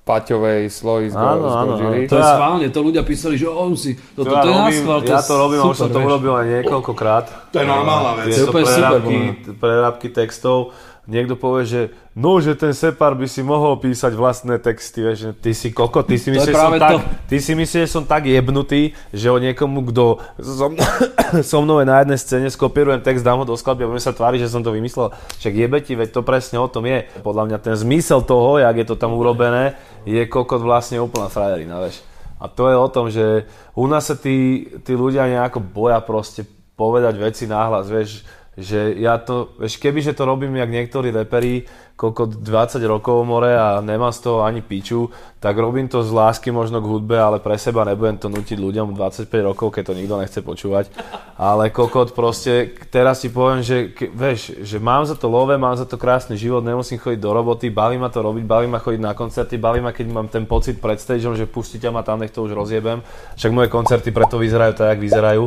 Paťovej sloji z, Áno, z áno, Gojiri. To je ja- schválne, to ľudia písali, že on si, To toto ja, to je robím, náschval, ja to robím a už som to urobil aj niekoľkokrát. To je normálna vec. je Tieto úplne super, prerábky, prerábky textov. Niekto povie, že no, že ten Separ by si mohol písať vlastné texty, vieš, že ty si koko, ty si To myslíš, že som práve tak, to. ty si myslíš, že som tak jebnutý, že o niekomu, kto so, so mnou je na jednej scéne, skopírujem text, dám ho do skladby a budem sa tváriť, že som to vymyslel. Však jebe ti, veď to presne o tom je. Podľa mňa ten zmysel toho, jak je to tam urobené, je kokot vlastne úplná frajerina, vieš. A to je o tom, že u nás sa tí, tí ľudia nejako boja proste povedať veci náhlas, vieš, že ja to, vieš, kebyže to robím jak niektorí reperi, koľko 20 rokov more a nemám z toho ani piču, tak robím to z lásky možno k hudbe, ale pre seba nebudem to nutiť ľuďom 25 rokov, keď to nikto nechce počúvať. Ale kokot proste, teraz ti poviem, že ke, vieš, že mám za to love, mám za to krásny život, nemusím chodiť do roboty, baví ma to robiť, baví ma chodiť na koncerty, baví ma, keď mám ten pocit pred stageom, že pustíte ma tam, nech to už rozjebem. Však moje koncerty preto vyzerajú tak, jak vyzerajú.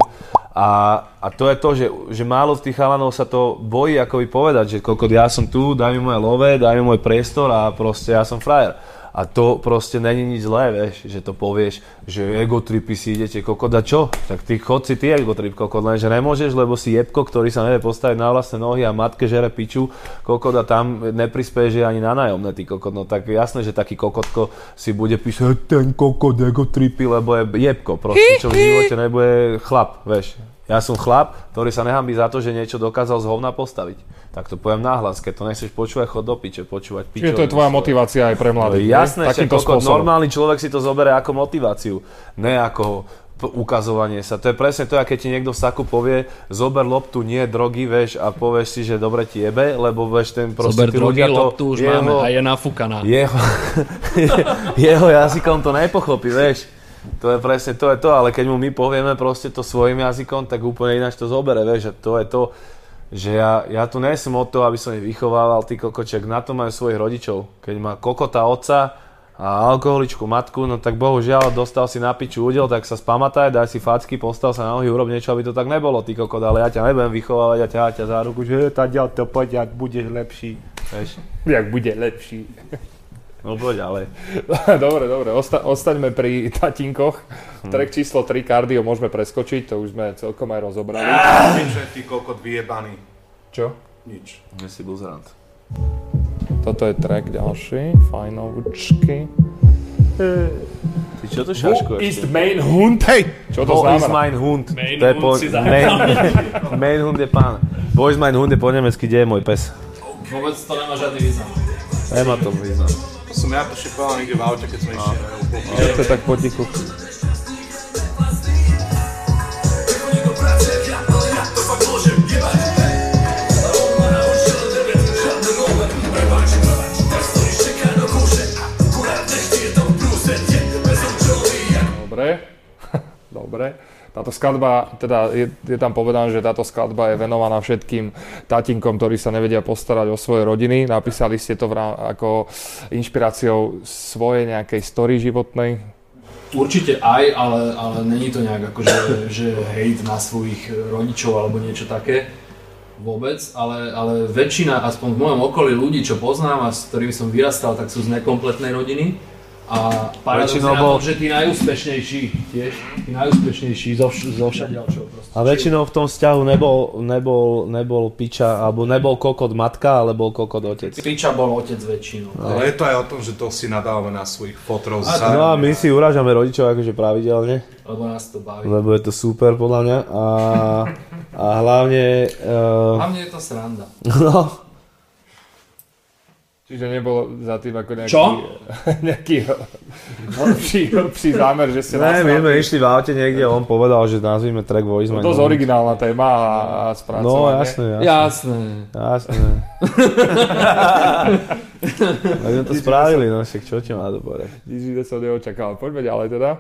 A, a to je to, že, že málo z tých chalanov sa to bojí ako by povedať, že koľko ja som tu, daj mi moje love, daj mi môj priestor a proste ja som frajer. A to proste není nič zlé, vieš, že to povieš, že ego tripy si idete, kokot a čo? Tak ty chod si ty ego trip, kokot, lenže nemôžeš, lebo si jebko, ktorý sa nevie postaviť na vlastné nohy a matke žere piču, kokot a tam neprispieje ani na nájomné, ty kokot, no tak jasné, že taký kokotko si bude písať ten kokot ego tripy, lebo je jebko, proste, čo v živote nebude chlap, vieš. Ja som chlap, ktorý sa nehambí za to, že niečo dokázal z hovna postaviť. Tak to poviem nahlas, keď to nechceš počúvať, chod do piče, počúvať pičo. Čiže to je tvoja motivácia aj pre No, mladých. jasné, hej? že kokot, normálny človek si to zoberie ako motiváciu, ne ako ukazovanie sa. To je presne to, keď ti niekto v saku povie, zober loptu, nie drogy, vieš, a povieš si, že dobre ti jebe, lebo vieš, ten proste Zober drogy, to, loptu už jeho, máme a je nafúkaná. jeho, jeho jazykom to nepochopí, vieš. To je presne to je to, ale keď mu my povieme proste to svojim jazykom, tak úplne ináč to zobere, vieš, a to je to, že ja, ja tu nie som od toho, aby som ich vychovával, ty kokoček, na to majú svojich rodičov. Keď má kokota otca a alkoholičku matku, no tak bohužiaľ dostal si na piču údel, tak sa spamataj, daj si facky, postav sa na nohy, urob niečo, aby to tak nebolo, ty kokot, ale ja ťa nebudem vychovávať a ťahať ťa za ruku, že tá to poď, budeš lepší. Vieš, Jak bude lepší. No poď ďalej. dobre, dobre, Osta- ostaňme pri tatinkoch. Hm. Track číslo 3, kardio môžeme preskočiť, to už sme celkom aj rozobrali. Že ty kokot vyjebaný. Čo? Nič. Nie si buzerant. Toto je track ďalší, fajnovčky. Ty čo to Wo šaškuješ? ist mein Hund? Hej! Čo to znamená? mein Hund? Mein to je si zahrál. main, main Hund je pán. Ist mein Hund je po nemecky, kde je môj pes? Vôbec to nemá žiadny význam. Nemá to význam. To som ja to šipoval niekde v aute, keď sme išli. Je to tak potichu. Dobre, dobre. Táto skladba, teda je, je tam povedané, že táto skladba je venovaná všetkým tatinkom, ktorí sa nevedia postarať o svoje rodiny. Napísali ste to v, ako inšpiráciou svojej nejakej story životnej. Určite aj, ale, ale není to nejak akože, že hejt na svojich rodičov alebo niečo také. Vôbec, ale, ale väčšina, aspoň v mojom okolí ľudí, čo poznám a s ktorými som vyrastal, tak sú z nekompletnej rodiny. A paradoxne Väčšinou na tom, bol- že tí najúspešnejší, tiež, tí najúspešnejší zo, vš- zo všadiaľčov proste. A väčšinou v tom vzťahu nebol, nebol, nebol piča, alebo nebol kokot matka, ale bol kokot otec. Piča bol otec väčšinou. Ale je to aj o tom, že to si nadávame na svojich fotrov. A- No a my si urážame rodičov akože pravidelne, Lebo nás to baví. lebo je to super podľa mňa. A, a hlavne... Uh, Hlavne je to sranda. no, Čiže nebol za tým ako nejaký, Čo? nejaký hĺbší, hĺbší zámer, že ste ne, my sme išli v aute niekde a on povedal, že nazvime track Voice To My dosť originálna téma a, a No spracovanie. jasné, jasné. Jasné. Jasné. tak sme to spravili, no však čo ti má to povedať. Nič iné som neočakal. Poďme ďalej teda.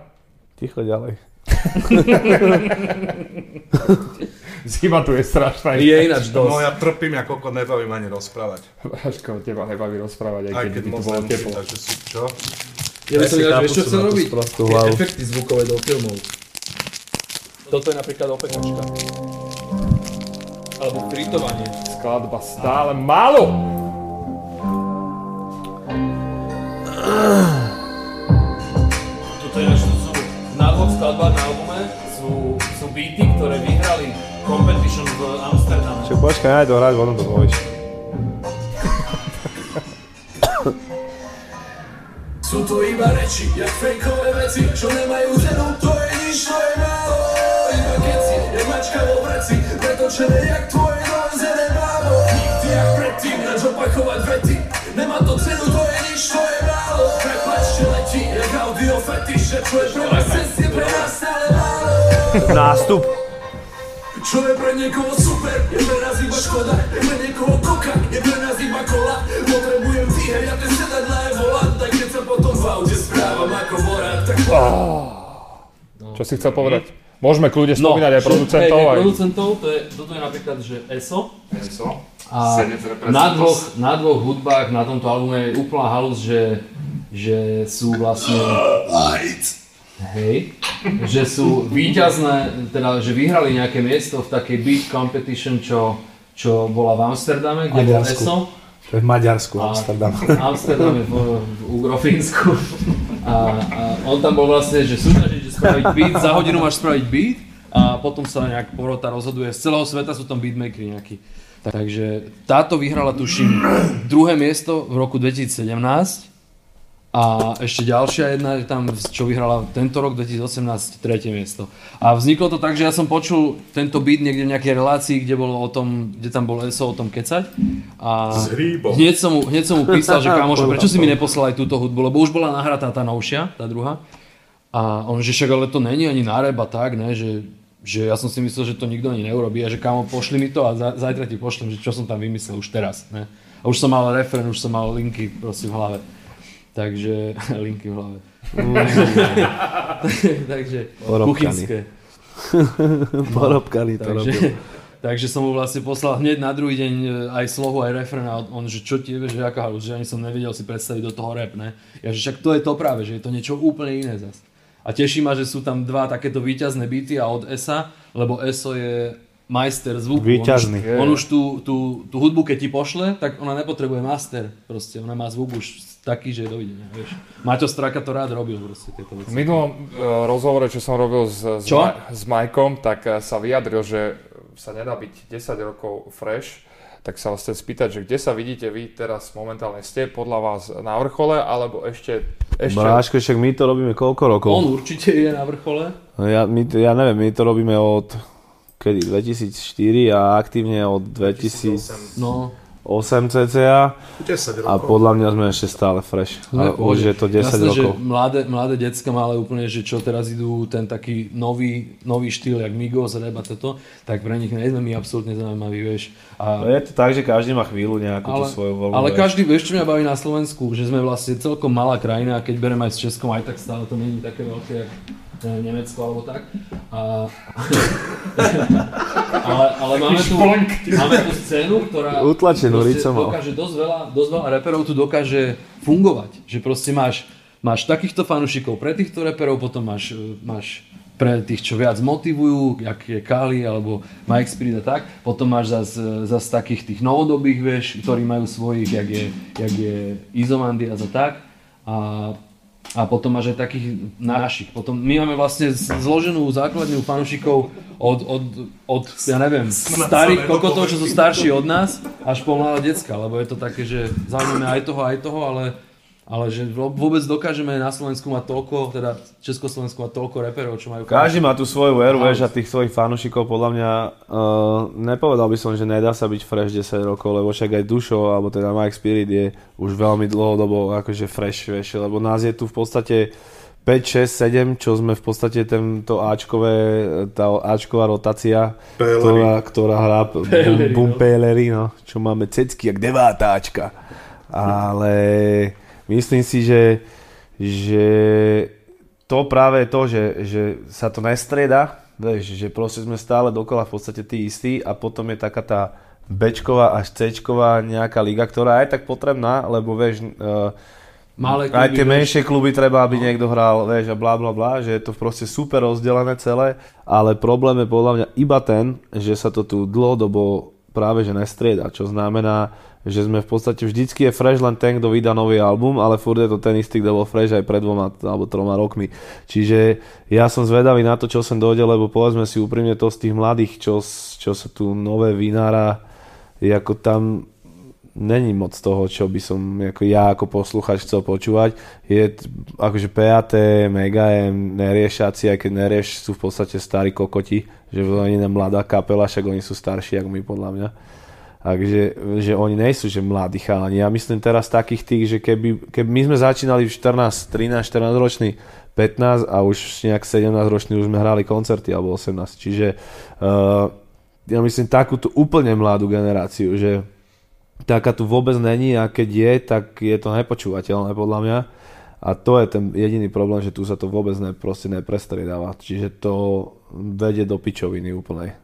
Ticho ďalej. Zima tu je strašná. Je ináč No dosť. ja trpím, ako kokot nebavím ani rozprávať. Braško, teba nebaví rozprávať, aj, Aj keď, keď by tu bolo teplo. takže si čo? Ja by som ináč, vieš čo tú robiť? efekty zvukové do filmov. Toto je napríklad opekačka. Alebo fritovanie. Skladba stále málo. Toto je na dvoch skladbách na albume sú, sú beaty, ktoré vyhrali competition v Amsterdamu. Če počkaj, kaj najdel, rad volim ono, da. Su to iba reći, jak fejkove veci, čo nemaju zenu, to je ništo je malo. I je mačka u vreci, pretočene jak tvoje nozene malo. Nikti jak preti, na pakovat vreti, nema to cenu, to je ništo je malo. Prepačće leti, jak audio fetiše, čuje prema sesije, prema stale malo. Nastup. Čo je pre niekoho super, je pre nás iba škoda Je pre niekoho koka, je pre nás iba kola Potrebujem dýchať a ten sedadla je volant Tak keď sa potom v aute správam ako vorák Tak Čo si chcel povedať? Môžeme kľudne spomínať aj čo- producentov. hej, Aj... producentov, to je, toto je napríklad, že ESO. ESO. A na dvoch, na dvoch hudbách na tomto albume je úplná halus, že, že sú vlastne... Hej, že sú víťazné, teda že vyhrali nejaké miesto v takej beat competition, čo, čo bola v Amsterdame, kde bol. ESO. To je v Maďarsku, A- Amsterdam. Amsterdam je v, v Ugrofínsku. A, a on tam bol vlastne, že súťažiť, že spraviť beat, za hodinu máš spraviť beat a potom sa nejak porota rozhoduje. Z celého sveta sú tam beatmakery nejakí. Takže táto vyhrala tuším druhé miesto v roku 2017 a ešte ďalšia jedna je tam, čo vyhrala tento rok 2018 tretie miesto. A vzniklo to tak, že ja som počul tento beat niekde v nejakej relácii, kde bolo o tom, kde tam bol ESO o tom kecať. A hneď som, mu, hneď som mu písal, že kamoš, prečo si mi neposlal aj túto hudbu, lebo už bola nahratá tá novšia, tá druhá. A on, že však ale to není ani náreb a tak, ne, že, že ja som si myslel, že to nikto ani neurobí a že kámo, pošli mi to a za, zajtra ti pošlem, že čo som tam vymyslel už teraz, ne. A už som mal referen, už som mal linky proste v hlave. Takže, linky v hlave. Takže, Porobkaný. kuchynské. Porobkaný to Takže, takže som mu vlastne poslal hneď na druhý deň e, aj slohu, aj refren a on, že čo ti je, že aká že ani som nevedel si predstaviť do toho rap, ne. Ja, že však to je to práve, že je to niečo úplne iné zas. A teší ma, že sú tam dva takéto víťazné byty a od ESA, lebo ESO je majster zvuku. Víťazný. On už, on už tú, tú, tú hudbu, keď ti pošle, tak ona nepotrebuje master. Proste, ona má zvuk už taký, že dovidenia, vieš. Maťo Straka to rád robil proste tieto V veci. minulom uh, rozhovore, čo som robil s, s? Ma- s Majkom, tak uh, sa vyjadril, že sa nedá byť 10 rokov fresh, tak sa vás chcem spýtať, že kde sa vidíte vy teraz momentálne ste, podľa vás na vrchole, alebo ešte... ešte... Bráško, však my to robíme koľko rokov? On určite je na vrchole. No ja, my, to- ja neviem, my to robíme od kedy, 2004 a aktívne od 2008 No, cca 10 rokov. a podľa mňa sme ešte stále fresh. sme už je to 10 Jasné, rokov. Že mladé, mladé decka ale úplne, že čo teraz idú ten taký nový, nový štýl, jak Migos, rap a toto, tak pre nich nie sme my absolútne zaujímaví, vieš. No A, je to tak, že každý má chvíľu nejakú ale, tú svoju voľbu. ale vieš. každý, vieš čo mňa baví na Slovensku, že sme vlastne celkom malá krajina a keď bereme aj s Českom, aj tak stále to není také veľké, jak Nemecko alebo tak. A, ale, ale máme, tu, máme tu scénu, ktorá Utlačenú dokáže dosť veľa, dosť veľa reperov tu dokáže fungovať. Že proste máš, máš takýchto fanúšikov pre týchto reperov, potom máš, e, máš pre tých, čo viac motivujú, jak je Kali alebo Mike Spirit a tak. Potom máš zas, e, zas takých tých novodobých, vieš, ktorí majú svojich, jak je, jak je Izomandias a tak. A, a potom máš aj takých našich. Potom my máme vlastne zloženú základňu fanúšikov od, od, od, ja neviem, starých kokotov, čo sú starší od nás, až po mladé decka, lebo je to také, že zaujímame aj toho, aj toho, ale, ale že vôbec dokážeme na Slovensku mať toľko, teda Československu mať toľko reperov, čo majú Každý má tú svoju éru, vieš, a tých svojich fanúšikov podľa mňa, uh, nepovedal by som, že nedá sa byť fresh 10 rokov, lebo však aj Dušo, alebo teda Mike Spirit je už veľmi dlhodobo akože fresh, vieš, lebo nás je tu v podstate 5, 6, 7, čo sme v podstate tento Ačkové, tá Ačková rotácia, ktorá, ktorá hrá bum, bum Pellery, no, čo máme cecky jak devátáčka. Ale myslím si, že, že to práve je to, že, že sa to nestrieda, vieš, že proste sme stále dokola v podstate tí istí a potom je taká tá Bčková až Cčková nejaká liga, ktorá je aj tak potrebná, lebo vieš, uh, Malé aj kluby, tie vieš. menšie kluby treba, aby niekto hral, vieš, a bla bla bla, že je to proste super rozdelené celé, ale problém je podľa mňa iba ten, že sa to tu dlhodobo práve že nestrieda, čo znamená, že sme v podstate vždycky je fresh len ten, kto vydá nový album, ale furt je to ten istý, kto bol fresh aj pred dvoma alebo troma rokmi. Čiže ja som zvedavý na to, čo sem dojde, lebo povedzme si úprimne to z tých mladých, čo, čo sa tu nové vynára, je ako tam není moc toho, čo by som ako ja ako posluchač chcel počúvať. Je akože PAT, Mega M, Neriešaci, aj keď Nerieš sú v podstate starí kokoti, že oni je mladá kapela, však oni sú starší ako my podľa mňa. Takže že oni nejsú, že mladí chalani. Ja myslím teraz takých tých, že keby, keby my sme začínali v 14, 13, 14 ročný, 15 a už nejak 17 ročný už sme hrali koncerty alebo 18. Čiže uh, ja myslím takúto úplne mladú generáciu, že taká tu vôbec není a keď je, tak je to nepočúvateľné podľa mňa. A to je ten jediný problém, že tu sa to vôbec ne, proste neprestriedáva. Čiže to vedie do pičoviny úplnej.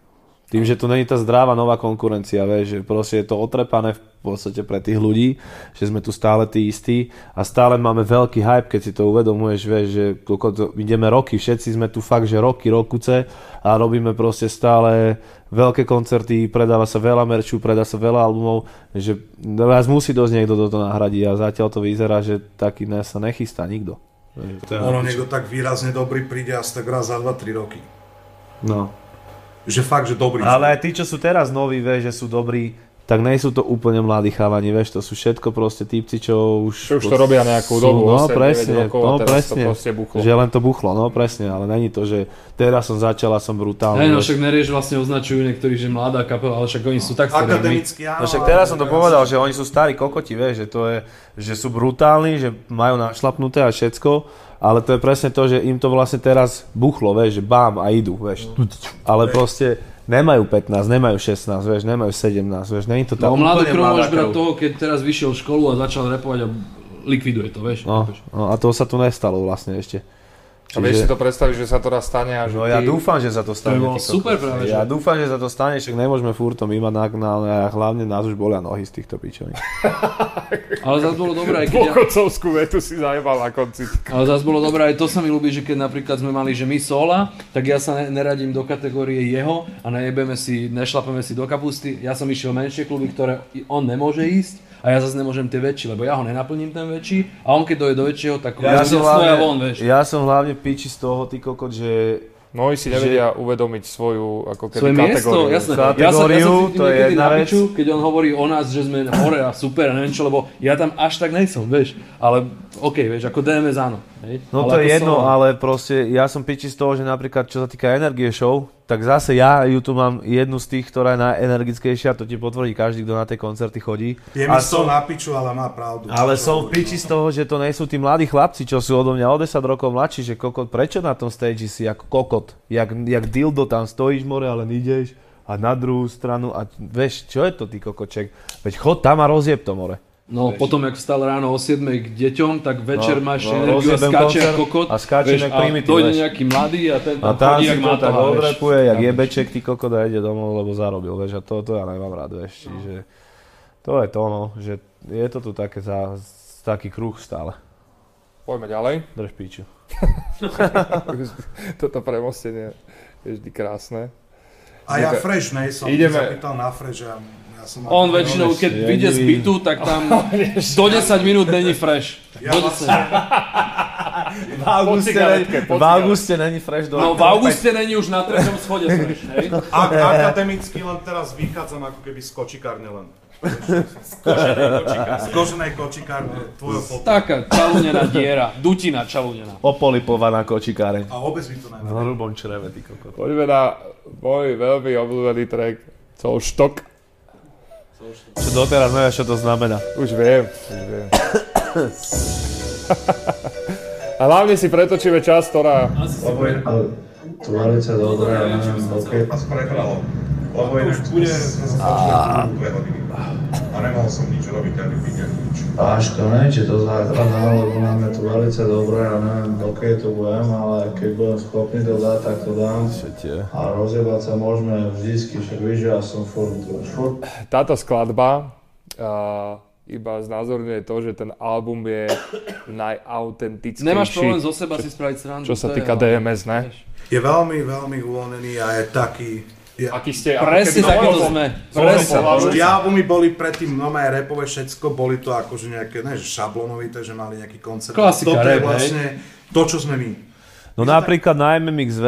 Tým, že tu není tá zdravá nová konkurencia, vieš, že proste je to otrepané v podstate pre tých ľudí, že sme tu stále tí istí a stále máme veľký hype, keď si to uvedomuješ, vieš, že koľko to, ideme roky, všetci sme tu fakt, že roky, rokuce a robíme proste stále veľké koncerty, predáva sa veľa merču, predá sa veľa albumov, že nás musí dosť niekto do toho nahradiť a zatiaľ to vyzerá, že taký nás sa nechystá nikto. Ono niekto tak výrazne dobrý príde asi tak raz za 2-3 roky. No. Že fakt, že dobrý. Ale aj tí, čo sú teraz noví, vieš, že sú dobrí, tak nejsú to úplne mladí chalani, vieš, to sú všetko proste típci, čo už... Čo už to robia nejakú dobu, no, 8, 9 presne, rokov no, teraz to presne, proste buchlo. Že len to buchlo, no presne, ale není to, že teraz som začal a som brutálny. Hej, no však nerieš vlastne označujú niektorí, že mladá kapela, ale však oni sú tak starí. Akademicky, áno. No však teraz som to povedal, že oni sú starí kokoti, vieš, že to je, že sú brutálni, že majú našlapnuté a všetko, ale to je presne to, že im to vlastne teraz buchlo, vieš, že bám a idú, vieš. Ale proste nemajú 15, nemajú 16, vieš, nemajú 17, vieš, není to tá No úplne krv môžeš brať toho, keď teraz vyšiel školu a začal repovať a likviduje to, vieš. No, no, a to sa tu nestalo vlastne ešte. A vieš si to predstaviť, že sa to raz stane a že No ja ty... dúfam, že sa to stane. kokos. super práve, že? Ja dúfam, že sa to stane, však nemôžeme furt to mývať na, na, na, hlavne nás už bolia nohy z týchto pičovín. Ale zase bolo dobré, aj keď ja, Dôchodcovskú vetu si zajebal na konci. ale zase bolo dobré, aj to sa mi ľúbi, že keď napríklad sme mali, že my sola, tak ja sa ne- neradím do kategórie jeho a nejebeme si, nešlapeme si do kapusty. Ja som išiel menšie kluby, ktoré on nemôže ísť a ja zase nemôžem tie väčšie, lebo ja ho nenaplním ten väčší a on keď dojde do väčšieho, tak ja, som stoja hlavne, von, vieš. ja som hlavne piči z toho, ty kokot, že Mnohí si nevedia uvedomiť svoju ako keby Svoje miesto, kategóriu. jasné. Ja sa, ja sa Kategóriu, cítim to je jedna na vec. piču, keď on hovorí o nás, že sme hore a super a neviem čo, lebo ja tam až tak nejsom, vieš. Ale OK, vieš, ako DMS áno. Hej? No ale to je jedno, som- ale proste ja som piči z toho, že napríklad čo sa týka energie show, tak zase ja ju tu mám jednu z tých, ktorá je najenergickejšia, to ti potvrdí každý, kto na tie koncerty chodí. Je mi som- na piču, ale má pravdu. Ale Čo som v piči no. z toho, že to nie sú tí mladí chlapci, čo sú odo mňa o 10 rokov mladší, že kokot, prečo na tom stage si ako kokot, jak, jak dildo tam stojíš more, ale ideš a na druhú stranu a vieš, čo je to ty kokoček? Veď chod tam a rozjeb to more. No potom, jak vstal ráno o 7 k deťom, tak večer No, máš no, energiu a skáče ako kokot. a skáčem vieš, jak a dojde vieš. nejaký mladý a ten A tam tam chodí jak to tak vieš. odrepuje, jak jebeček, ty kokot a ide domov, lebo zarobil, vieš, a to, to ja nemám rád, vieš, čiže to je to, no, že je to tu také za, taký kruh stále. Poďme ďalej. Drž píču. Toto premostenie je vždy krásne. A ja fresh nej som, Ideme. Ideme. zapýtal na fresh, ja, ja som... On väčšinou, keď je vyjde z bytu, tak tam do 10 minút není fresh. Ja Do vlastne, V auguste, v auguste není fresh do No v auguste není už na treťom schode fresh, hej? a, akademicky len teraz vychádzam ako keby z kočikárne len. Z koženej kočikárne, tvojho fotu. Taká čalúnená diera, dutina čalúnená. Opolipovaná kočikáreň. A vôbec mi to V nevadí. hrubom čreve, ty kokot. Poďme na môj veľmi obľúbený track. Štok. Čo doteraz nevieš, čo to znamená. Už viem, už viem. A hlavne si pretočíme čas, ktorá... Lebo je, to velice dobré, ja neviem, OK. nás prehralo. Lebo inak bude. A nemohol som nič robiť, ani ani nič. Ne, či to zajtra dá, lebo nám je to velice dobré, ja neviem, OK to budem, ale keď budem schopný to dať, tak to dám. A rozjebať sa môžeme vždycky, však víš, ja som furt, furt Táto skladba uh, iba znázorňuje to, že ten album je najautentickejší. Nemáš problém zo seba si spraviť srandu. Čo sa to je týka. DMS, ne? Je veľmi, veľmi uvoľnený a je taký... Je, Aký ste... Presne takýto bolo- sme. Presne. Tie albumy boli predtým nové repové všetko, boli to akože nejaké, ne, že šablonovité, že mali nejaký koncert. Klasika, Toto je vlastne to, čo sme my. No napríklad na MMXV,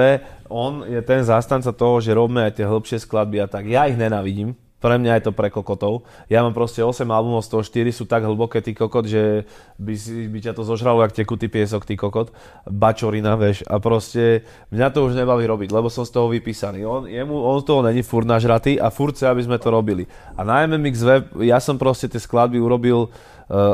on je ten zástanca toho, že robíme aj tie hĺbšie skladby a tak. Ja ich nenávidím. Pre mňa je to pre kokotov. Ja mám proste 8 albumov, z toho 4 sú tak hlboké, ty kokot, že by, si, by ťa to zožralo, jak tekutý piesok, ty kokot. Bačorina, vieš. A proste mňa to už nebaví robiť, lebo som z toho vypísaný. On, jemu, on toho není furt nažratý a furt chce, aby sme to robili. A na MMXV ja som proste tie skladby urobil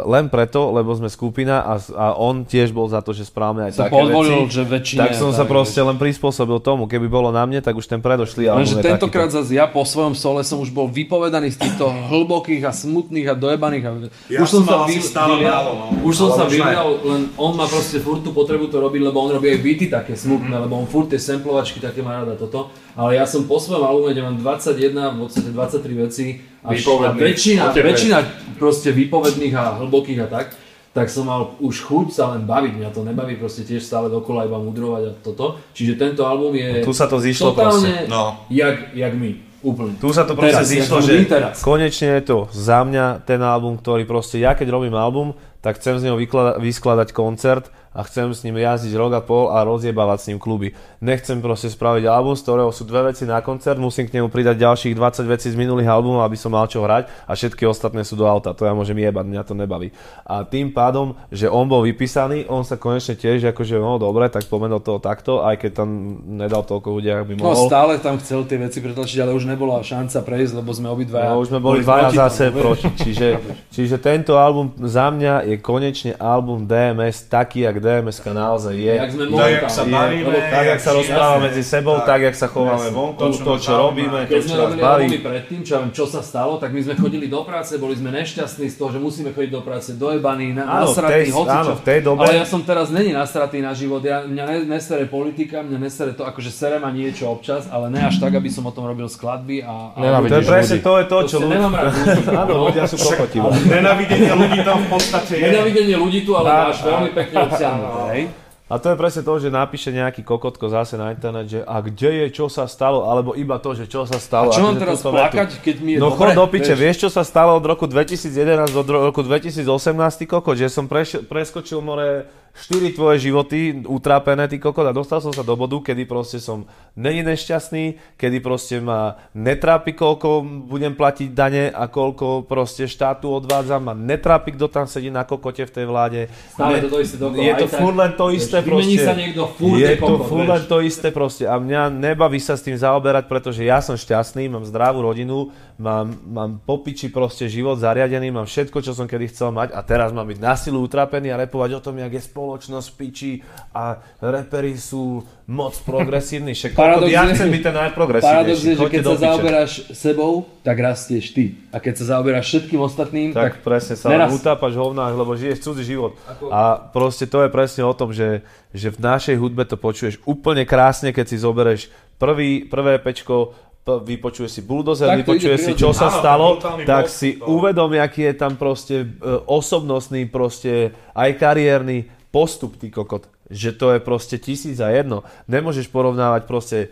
len preto, lebo sme skupina a, a on tiež bol za to, že správame aj Som také podvolil, veci. že väčšine. Tak som sa proste len prispôsobil tomu. Keby bolo na mne, tak už ten predošlý album Lenže tentokrát zase ja po svojom sole som už bol vypovedaný z týchto hlbokých a smutných a dojebaných. A... Ja už som, som sa asi stále málo, no. už som Ale sa vylial, len on má proste furt tú potrebu to robiť, lebo on robí aj beaty také smutné, lebo on furt tie samplovačky také má rada toto. Ale ja som po svojom albume, kde mám 21, v podstate 23 veci a, väčšina, väčšina proste výpovedných a hlbokých a tak, tak som mal už chuť sa len baviť, mňa to nebaví proste tiež stále dokola iba mudrovať a toto. Čiže tento album je tu sa to zišlo totálne proste. No. jak, jak my, úplne. Tu sa to proste Teraz, zišlo, že teraz. konečne je to za mňa ten album, ktorý proste, ja keď robím album, tak chcem z neho vyklada- vyskladať koncert a chcem s ním jazdiť rok a pol a rozjebávať s ním kluby. Nechcem proste spraviť album, z ktorého sú dve veci na koncert, musím k nemu pridať ďalších 20 vecí z minulých albumov, aby som mal čo hrať a všetky ostatné sú do auta. To ja môžem jebať, mňa to nebaví. A tým pádom, že on bol vypísaný, on sa konečne tiež akože, no dobre, tak pomenul toho takto, aj keď tam nedal toľko ľudí, ako by No mohol. stále tam chcel tie veci pretlačiť, ale už nebola šanca prejsť, lebo sme obidvaja No, už sme boli dvaja proti zase vieš. proti. Čiže, čiže tento album za mňa je konečne album DMS taký, jak DMS naozaj je. Jak sme Tak, jak sa Je, bavíme, tak, jak sa rozprávame medzi sebou, Tak, tak, jak sa chováme vonku, To, to, čo robíme, to, Keď čo sme nás robili baví. albumy predtým, čo čo sa stalo, tak my sme chodili do práce, boli sme nešťastní z toho, že musíme chodiť do práce dojebaní, na, Áno, nasratí, hocičo. áno, v tej dobe- Ale ja som teraz není nasratý na život, ja, mňa ne, nesere politika, mňa nesere to, akože sere ma niečo občas, ale ne až tak, aby som o tom robil skladby a... a Nenávidíš To je presne to, je to, čo ľudí. Áno, ľudia sú kokoti. Nenavidenie ľudí tam v podstate je. Nenávidenie ľudí tu, ale máš veľmi pekne obsiahnuté, hej? A to je presne to, že napíše nejaký kokotko zase na internet, že a kde je, čo sa stalo, alebo iba to, že čo sa stalo. A čo mám teraz plakať, vetu. keď mi je No dobre? chod do piče, vieš? vieš čo sa stalo od roku 2011 do roku 2018, ty kokot, že som preš- preskočil more štyri tvoje životy utrápené, ty kokot, a dostal som sa do bodu, kedy proste som není nešťastný, kedy proste ma netrápi, koľko budem platiť dane a koľko proste štátu odvádzam, ma netrápi, kto tam sedí na kokote v tej vláde. Stále Ne- to isté dokola, Je to furt len to vieš, isté vymení proste. sa niekto, furt je to furt vieš. len to isté proste. A mňa nebaví sa s tým zaoberať, pretože ja som šťastný, mám zdravú rodinu, mám, mám popiči proste život zariadený, mám všetko, čo som kedy chcel mať a teraz mám byť na silu utrapený a repovať o tom, jak je spoločnosť piči a reperi sú moc progresívni. Však Paradox ja chcem byť ten Paradox najprogresívnejší. je, že keď sa piče. zaoberáš sebou, tak rastieš ty. A keď sa zaoberáš všetkým ostatným, tak, Tak presne sa neraz. utápaš v hovnách, lebo žiješ cudzí život. A proste to je presne o tom, že, že v našej hudbe to počuješ úplne krásne, keď si zoberieš prvý, prvé pečko, vypočuješ si Tak vypočuješ ide si, čo sa Áno, stalo, tak si to- uvedom, aký je tam proste e, osobnostný, proste aj kariérny postup, ty kokot. Že to je proste tisíc a jedno. Nemôžeš porovnávať proste e,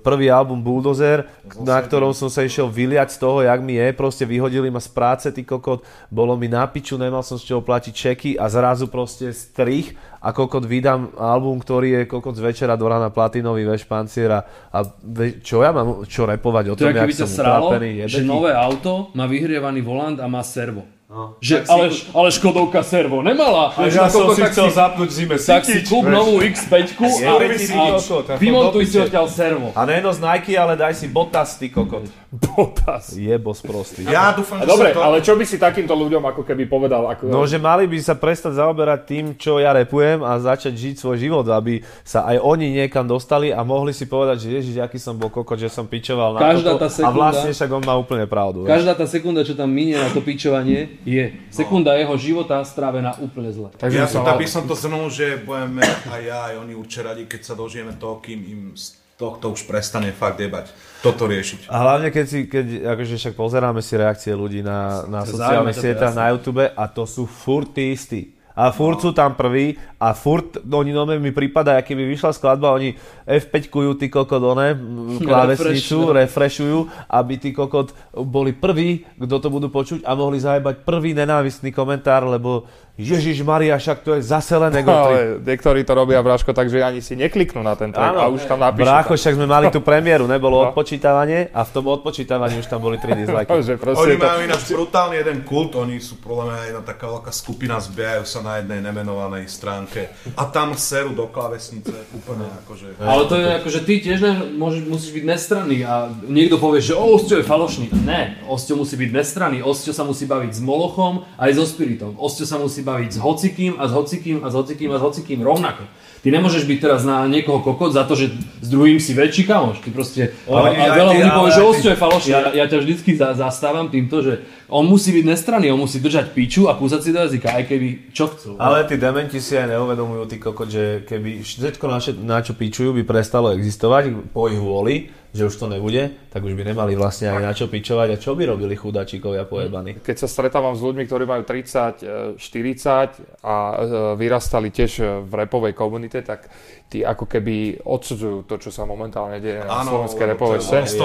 prvý album Bulldozer, na ktorom som sa išiel vyliať z toho, jak mi je, proste vyhodili ma z práce, ty kokot, bolo mi na piču, nemal som z čoho platiť čeky a zrazu proste strich a kokot vydám album, ktorý je kokot z večera do rána platinový veš panciera a ve, čo ja mám čo repovať o To tom, jak som sralo, utrapený, že nové auto má vyhrievaný volant a má servo. No. Že, ale, ale Škodovka servo nemala. A Vieš, ja som si chcel zapnúť v zime tak si kúp novú X5 a, si a a vymontuj si odtiaľ servo. A nejedno z Nike, ale daj si botas, ty kokot. Botas. Jebos prostý. Ja dúfam, A že dobre, to... ale čo by si takýmto ľuďom ako keby povedal? Ako, No, že mali by sa prestať zaoberať tým, čo ja repujem a začať žiť svoj život, aby sa aj oni niekam dostali a mohli si povedať, že ježiš, aký som bol kokot, že som pičoval na Každá toto. tá A sekunda- vlastne však on má úplne pravdu. Každá tá sekunda, čo tam minie na to pičovanie, je sekunda jeho života strávená úplne zle. Takže Ja som, by som to zhrnul, že budeme aj ja, aj oni určite radi, keď sa dožijeme toho, kým im z tohto už prestane fakt jebať. Toto riešiť. A hlavne keď si, keď akože však pozeráme si reakcie ľudí na, na sociálnych sieťach, na YouTube a to sú furt tí istí. A furt sú tam prví a furt, oni no mi prípada, aký by vyšla skladba, oni F5-kujú ty kokot, one, klávesnicu, refreshujú, aby ty kokot boli prví, kto to budú počuť a mohli zajebať prvý nenávistný komentár, lebo Ježiš Maria, však to je zase len ego ale niektorí to robia, Braško, takže ani si nekliknú na ten track a už tam napíšu. Brácho, však sme mali tú premiéru, nebolo No. odpočítavanie a v tom odpočítavaní už tam boli 3 dislajky. že proste Oni to... majú ináč brutálny jeden kult, oni sú podľa mňa jedna taká veľká skupina, zbijajú sa na jednej nemenovanej stránke a tam seru do klávesnice úplne akože... Ale to je ako, že ty tiež ne, môžeš, musíš byť nestranný a niekto povie, že o, Osťo je falošný. Ne, Osťo musí byť nestranný. Osťo sa musí baviť s Molochom aj so Spiritom. Osťo sa musí baviť s hocikým a s hocikým a s hocikým a s hocikým rovnako. Ty nemôžeš byť teraz na niekoho kokot za to, že s druhým si väčší kamoš. Ty proste... Oni a aj veľa ľudí ale povie, že Osťo je falošný. Ja, ja ťa vždycky za, zastávam týmto, že on musí byť nestranný, on musí držať piču a kúsať si do jazyka, aj keby čo chcú. Ale tí dementi si aj neuvedomujú, ty kokot, že keby všetko na, na čo pičujú by prestalo existovať po ich vôli, že už to nebude, tak už by nemali vlastne ani na čo pičovať a čo by robili chudáčikovia pojebaní. Keď sa stretávam s ľuďmi, ktorí majú 30, e, 40 a e, vyrastali tiež e, v repovej komunite, tak tí ako keby odsudzujú to, čo sa momentálne deje na slovenskej repovej scéne. Z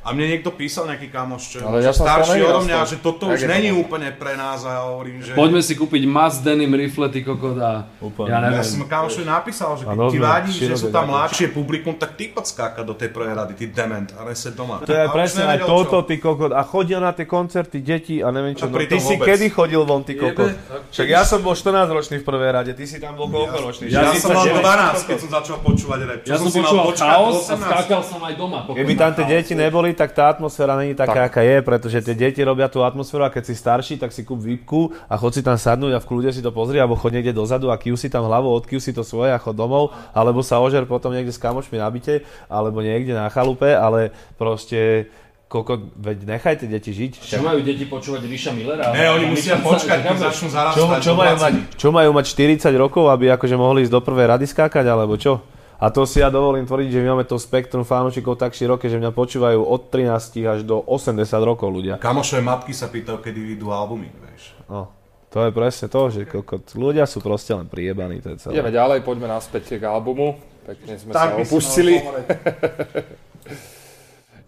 A mne niekto písal nejaký kamoš, čo, Ale ja starší odo mňa, že toto už je to není možné? úplne pre nás a ja hovorím, že... Poďme si kúpiť Maz Denim rifle, ty kokot a Úplne. ja Ja neviem. som kamošovi napísal, že keď ti vadí, že sú tam mladšie publikum, tak ty poď skákať do tej prvej rady, ty dement, a ne sa doma. To je presne aj toto, ty kokot. A chodia na tie koncerty deti a neviem čo. A No, ty si vôbec. kedy chodil von, ty kokot? Však ja som bol 14 ročný v prvej rade, ty si tam bol koľko ročný? Ja, som mal 49? 12, keď som začal počúvať rap. Ja som si mal počúval chaos a 18? skákal som aj doma. Keby tam tie deti neboli, tak tá atmosféra není taká, aká je, pretože tie deti robia tú atmosféru a keď si starší, tak si kúp výpku a chod si tam sadnúť a v kľude si to pozri, alebo chod niekde dozadu a kiu si tam hlavou, odkiu si to svoje a chod domov, alebo sa ožer potom niekde s kamošmi na byte, alebo niekde na chalupe, ale proste Koko, veď nechajte deti žiť. Čo majú deti počúvať Ríša Millera? Ne, oni musia počkať, keď začnú zarastať. Čo, čo, majú 20. mať, čo majú mať 40 rokov, aby akože mohli ísť do prvej rady skákať, alebo čo? A to si ja dovolím tvrdiť, že my máme to spektrum fanúšikov tak široké, že mňa počúvajú od 13 až do 80 rokov ľudia. Kamošové matky sa pýtajú, kedy vyjdú albumy, vieš. No, to je presne to, že kokot, ľudia sú proste len priebaní, to je celé. Ideme ďalej, poďme naspäť k albumu. Pekne sme Tak sa opustili.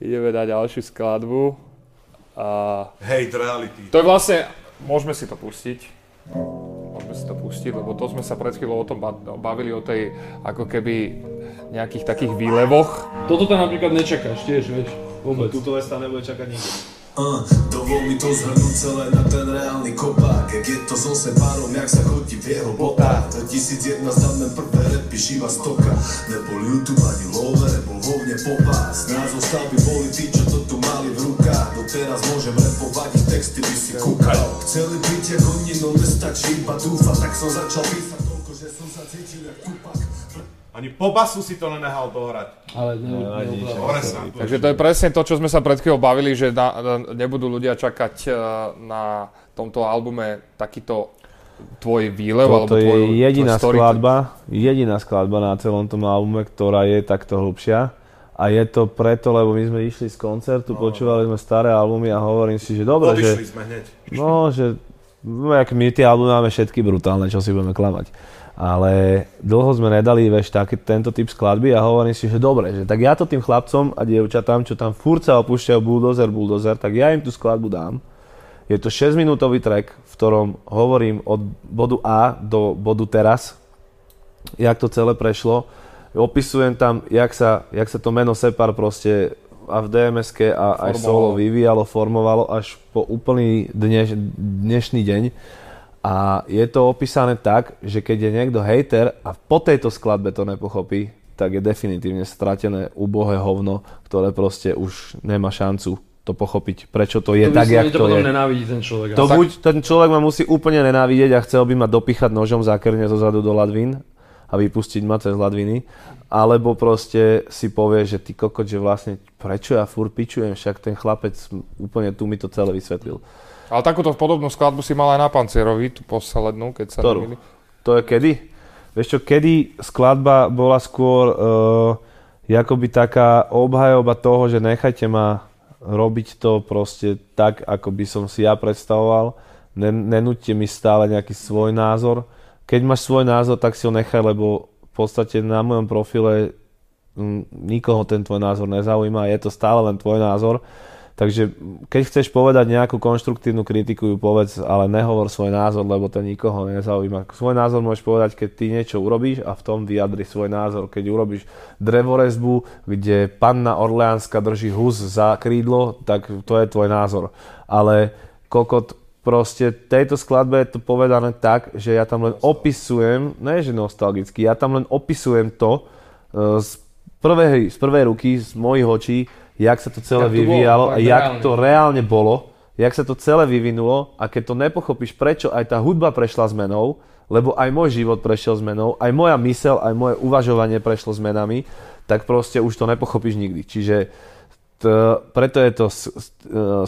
Ideme dať ďalšiu skladbu. A Hate reality. to je vlastne, môžeme si to pustiť. Môžeme si to pustiť, lebo to sme sa pred chvíľou o tom ba- bavili, o tej ako keby nejakých takých výlevoch. Toto tam napríklad nečakáš tiež, vieš, vôbec. Tuto vec tam nebude čakať nikto. Uh, dovol mi to zhrnúť celé na ten reálny kopák. Jak je to so sepárom, jak sa chodí v jeho botách. 2001 znamená prvé repy, šiva stoka. Nebol YouTube ani love, nebol hovne popás. Názov stavby boli tí, čo to tu mali v rukách. Doteraz môžem repovať, ich texty by si kúkal. Chceli byť jak oni, no nestačí iba dúfať. Tak som začal písať toľko, že som sa cítil jak Tupac Ani po basu si to nenehal dohrať. Ale ne, ne, ne, Presne. Takže to je presne to, čo sme sa pred chvíľou bavili, že na, na, nebudú ľudia čakať eh, na tomto albume takýto tvoj výlev, Toto alebo je tvoj, jediná tvoj skladba, jediná skladba na celom tom albume, ktorá je takto hlbšia. A je to preto, lebo my sme išli z koncertu, počúvali sme staré albumy a hovorím si, že dobre, že... Sme hneď. No, že no, jak my tie albumy máme všetky brutálne, čo si budeme klamať. Ale dlho sme nedali veš, taký, tento typ skladby a hovorím si, že dobre, že tak ja to tým chlapcom a dievčatám, čo tam furt sa opúšťajú bulldozer, bulldozer, tak ja im tú skladbu dám. Je to 6 minútový track, v ktorom hovorím od bodu A do bodu teraz, jak to celé prešlo. Opisujem tam, jak sa, jak sa to meno Separ proste a v DMSK a aj Formovalo. solo vyvíjalo, formovalo až po úplný dneš, dnešný deň. A je to opísané tak, že keď je niekto hater a po tejto skladbe to nepochopí, tak je definitívne stratené ubohé hovno, ktoré proste už nemá šancu to pochopiť, prečo to je To tak, jak to to je. nenávidí ten človek. To Ale buď ten človek ma musí úplne nenávidieť a chcel by ma dopichať nožom zákerne zo zadu do ladvín a vypustiť ma cez ladviny, alebo proste si povie, že ty kokot, že vlastne prečo ja furt pičujem, však ten chlapec úplne tu mi to celé vysvetlil. Ale takúto podobnú skladbu si mal aj na Pancierovi, tú poslednú, keď sa Ktorú? nemýlim. To je kedy? Vieš čo, kedy skladba bola skôr uh, akoby taká obhajoba toho, že nechajte ma robiť to proste tak, ako by som si ja predstavoval. Nen- nenúďte mi stále nejaký svoj názor. Keď máš svoj názor, tak si ho nechaj, lebo v podstate na mojom profile mm, nikoho ten tvoj názor nezaujíma, je to stále len tvoj názor. Takže keď chceš povedať nejakú konštruktívnu kritiku, ju povedz, ale nehovor svoj názor, lebo to nikoho nezaujíma. Svoj názor môžeš povedať, keď ty niečo urobíš a v tom vyjadri svoj názor. Keď urobíš drevorezbu, kde panna Orleánska drží hus za krídlo, tak to je tvoj názor. Ale kokot, proste tejto skladbe je to povedané tak, že ja tam len opisujem, ne že nostalgicky, ja tam len opisujem to e, z prvej, z prvej ruky, z mojich očí, jak sa to celé Jak to bolo, vyvíjalo a fakt jak reálne. to reálne bolo, jak sa to celé vyvinulo a keď to nepochopíš, prečo aj tá hudba prešla zmenou, lebo aj môj život prešiel zmenou, aj moja mysel, aj moje uvažovanie prešlo zmenami, tak proste už to nepochopíš nikdy. Čiže t, preto je to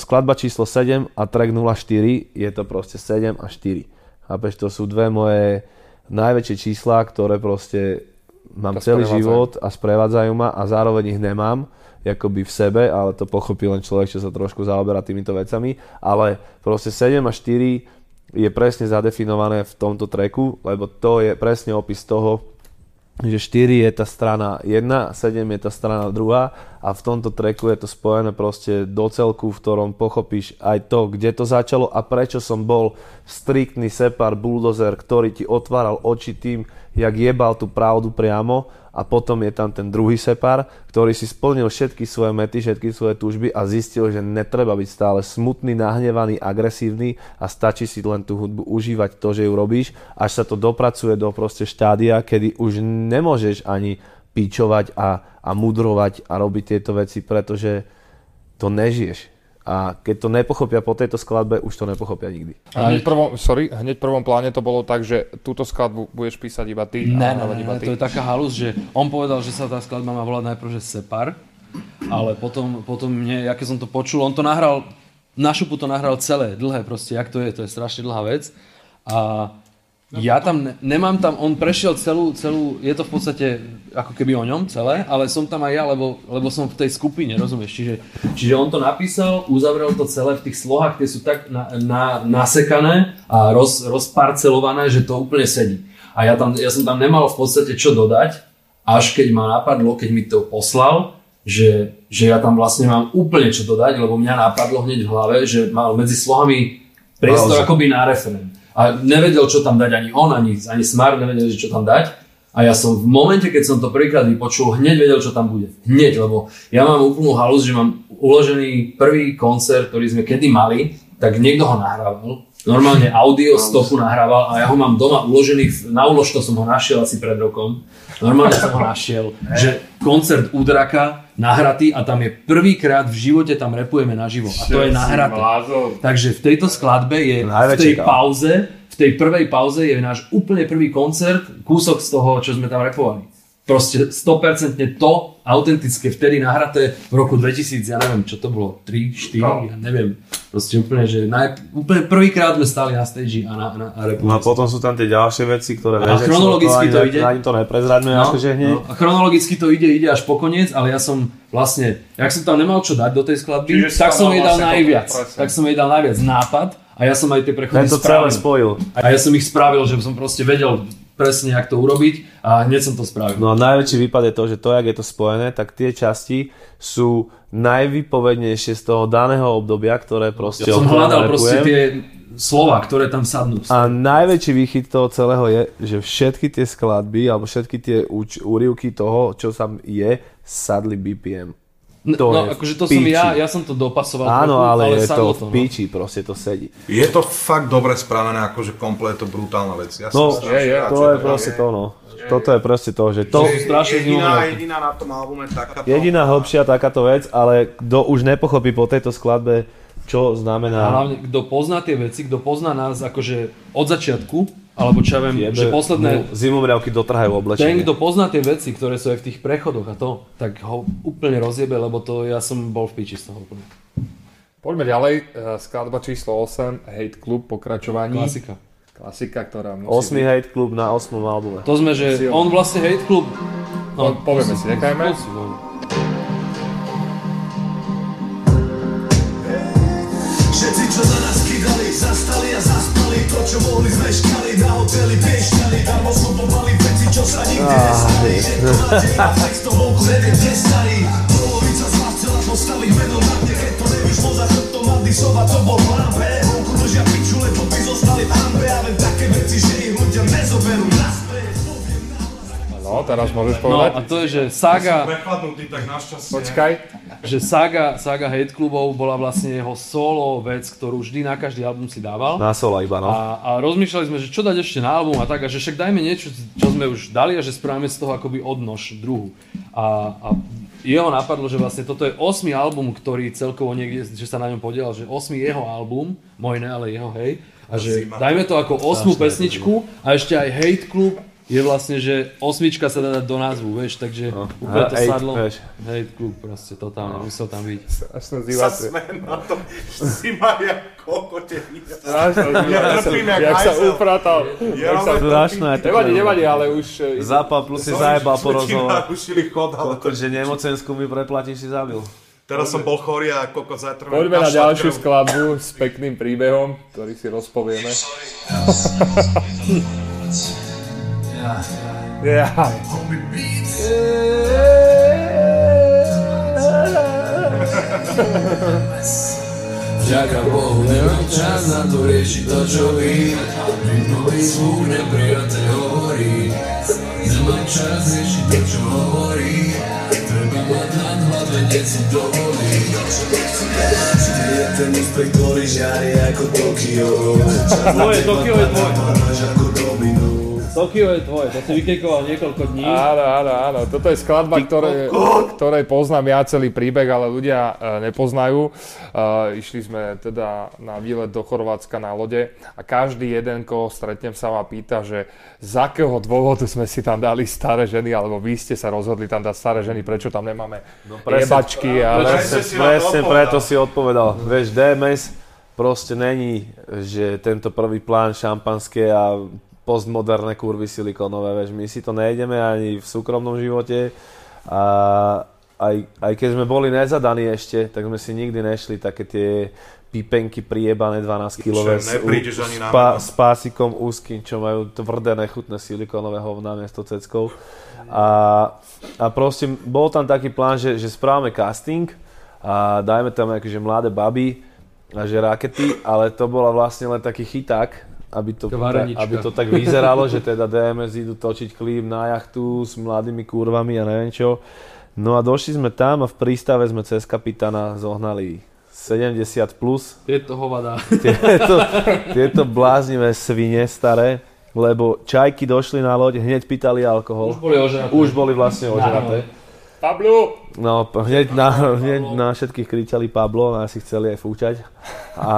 skladba číslo 7 a track 04 je to proste 7 a 4. Chápeš, to sú dve moje najväčšie čísla, ktoré proste mám celý život a sprevádzajú ma a zároveň ich nemám akoby v sebe, ale to pochopí len človek, čo sa trošku zaoberá týmito vecami, ale proste 7 a 4 je presne zadefinované v tomto treku, lebo to je presne opis toho, že 4 je tá strana 1, 7 je tá strana 2 a v tomto treku je to spojené proste do celku, v ktorom pochopíš aj to, kde to začalo a prečo som bol striktný separ bulldozer, ktorý ti otváral oči tým, jak jebal tú pravdu priamo a potom je tam ten druhý separ, ktorý si splnil všetky svoje mety, všetky svoje túžby a zistil, že netreba byť stále smutný, nahnevaný, agresívny a stačí si len tú hudbu užívať to, že ju robíš, až sa to dopracuje do proste štádia, kedy už nemôžeš ani pičovať a, a mudrovať a robiť tieto veci, pretože to nežiješ. A keď to nepochopia po tejto skladbe, už to nepochopia nikdy. A hneď v prvom, sorry, hneď prvom pláne to bolo tak, že túto skladbu budeš písať iba ty Ne, a ne, ne, iba ne, ty. to je taká halus, že on povedal, že sa tá skladba má volať najprv, že Separ, ale potom, potom mne, ja keď som to počul, on to nahral, na šupu to nahral celé, dlhé proste, jak to je, to je strašne dlhá vec. A ja tam, ne, nemám tam, on prešiel celú, celú, je to v podstate ako keby o ňom celé, ale som tam aj ja, lebo, lebo som v tej skupine, rozumieš? Čiže, čiže on to napísal, uzavrel to celé v tých slohách, tie sú tak na, na, nasekané a roz, rozparcelované, že to úplne sedí. A ja, tam, ja som tam nemal v podstate čo dodať, až keď ma napadlo, keď mi to poslal, že, že ja tam vlastne mám úplne čo dodať, lebo mňa napadlo hneď v hlave, že mal medzi slohami priestor akoby na referent. A nevedel, čo tam dať ani on, ani, ani Smart nevedeli, čo tam dať. A ja som v momente, keď som to prvýkrát vypočul, hneď vedel, čo tam bude. Hneď, lebo ja mám úplnú halus, že mám uložený prvý koncert, ktorý sme kedy mali, tak niekto ho nahrával. Normálne audio stopu nahrával a ja ho mám doma uložený, na úlož to som ho našiel asi pred rokom. Normálne som ho našiel, že koncert Udraka nahratý a tam je prvýkrát v živote tam repujeme naživo a to je nahraté. Takže v tejto skladbe je v tej pauze, v tej prvej pauze je náš úplne prvý koncert, kúsok z toho, čo sme tam repovali. Proste 100% to autentické, vtedy nahraté v roku 2000, ja neviem, čo to bolo, 3, 4, ja neviem. Proste úplne, že naj, úplne prvýkrát sme stali na stage a, na, na, a No a potom sú tam tie ďalšie veci, ktoré A chronologicky to ide? Ani to neprezradme, No, akože hneď. no, a chronologicky to ide, ide až po koniec, ale ja som vlastne, jak som tam nemal čo dať do tej skladby, Čiže tak som jej dal vlastne najviac. presne. Tak som jej dal najviac nápad a ja som aj tie prechody Ten to celé spravil. spojil. A ja som ich spravil, že som proste vedel presne, jak to urobiť a hneď som to spravil. No a najväčší výpad je to, že to, jak je to spojené, tak tie časti sú najvypovednejšie z toho daného obdobia, ktoré proste... Ja som hľadal proste tie slova, ktoré tam sadnú. A najväčší výchyt toho celého je, že všetky tie skladby, alebo všetky tie úč- úryvky toho, čo tam je, sadli BPM. N- to no, je akože to som ja, ja som to dopasoval Áno, trochu, ale, je to v no. piči, proste to sedí. Je to fakt dobre spravené, akože komplet je to brutálna vec. Ja No, som je, je. to je proste to, no. Toto je proste to, že to... strašne jediná, jediná na tom albume takáto. Jediná hĺbšia takáto vec, ale kto už nepochopí po tejto skladbe, čo A znamená... hlavne, kto pozná tie veci, kto pozná nás akože od začiatku, alebo čo ja viem, že posledné, Zimomriavky dotrhajú ten, oblečenie. kto pozná tie veci, ktoré sú aj v tých prechodoch a to, tak ho úplne rozjebe, lebo to ja som bol v piči z toho úplne. Poďme ďalej. Eh, Skladba číslo 8, Hate Club, pokračovanie. Klasika. Klasika, ktorá musí 8 Hate Club na 8 albume. To sme, že on vlastne Hate Club... Po- povieme si, nechajme. Musí, čo mohli sme škali, na hoteli piešťali Darmo slupovali veci, čo sa nikdy nestali. Je to nádej a flex, to vonku neviem, kde starý Polovica z vás chcela postaviť meno na mne Keď to nevyšlo za chrbtom Madisova, to bol plán B. Vonku držia piču, lebo by zostali v hambe A len také veci, že ich ľudia nezoberú No, teraz môžeš no povedať. a to je, že saga, Prechladnutý, tak našťastie. Počkaj. že saga, saga Hate Clubov bola vlastne jeho solo vec, ktorú vždy na každý album si dával. Na sola iba, no. A, a rozmýšľali sme, že čo dať ešte na album a tak, a že však dajme niečo, čo sme už dali a že spravíme z toho akoby odnož druhu. A, a jeho napadlo, že vlastne toto je 8 album, ktorý celkovo niekde, že sa na ňom podielal, že 8 jeho album, môj ne, ale jeho, hej. A že dajme to ako 8 pesničku a ešte aj Hate Club je vlastne, že osmička sa dá dať do názvu, vieš, takže úplne to eight, sadlo. vieš. Hate Club proste totálne, musel tam byť. Až som Sa zývací. sme na to, si ma jak kokotený. Ja trpím jak Jak sa upratal. Ja sa... to Nevadí, nevadí, ale už... eh, Zapal plus si zajebal po rozhovor. Narušili chod, ale to, Kokot, že nemocensku mi preplatíš, si zabil. teraz som bol chorý a koko zajtra... Poďme na ďalšiu skladbu s pekným príbehom, ktorý si rozpovieme. Yeah, Čaka Bogu, nemam čas na tu reći to ću bit Moj zvuk ne prijatelj govori Nemam čas reći to ću govori Trebam odnan, hvala djeci to voli Prijatelj inspektori žari jako Tokio Tvoje, Tokio je tvoje Tokio je tvoje, to si vykekoval niekoľko dní. Áno, áno, áno. Toto je skladba, ktoré, ktorej poznám ja celý príbeh, ale ľudia e, nepoznajú. E, išli sme teda na výlet do Chorvátska na lode a každý jeden, koho stretnem, sa ma pýta, že z akého dôvodu sme si tam dali staré ženy, alebo vy ste sa rozhodli tam dať staré ženy, prečo tam nemáme no, jebačky. Presne, na to presne odpovedal. preto si odpovedal. Vieš, DMS proste není, že tento prvý plán šampanské a postmoderné kurvy silikónové, vieš, my si to nejdeme ani v súkromnom živote a aj, aj keď sme boli nezadaní ešte, tak sme si nikdy nešli také tie pipenky priebané 12 kilové Čo, neprídeš ani na spa, meno. s pásikom úzkým, čo majú tvrdé nechutné silikónové hovná miesto ceckov. A, a proste bol tam taký plán, že, že správame casting a dajme tam akože mladé baby a že rakety, ale to bola vlastne len taký chyták aby to, Taká varenička. aby to tak vyzeralo, že teda DMS idú točiť klip na jachtu s mladými kurvami a neviem čo. No a došli sme tam a v prístave sme cez kapitána zohnali 70 plus Je to hovada. tieto, tieto bláznivé svine staré, lebo čajky došli na loď, hneď pýtali alkohol. Už boli ožraté. Už boli vlastne ožraté. Pablo! No, hneď na, hneď na všetkých kričali Pablo, nás si chceli aj fúčať. A,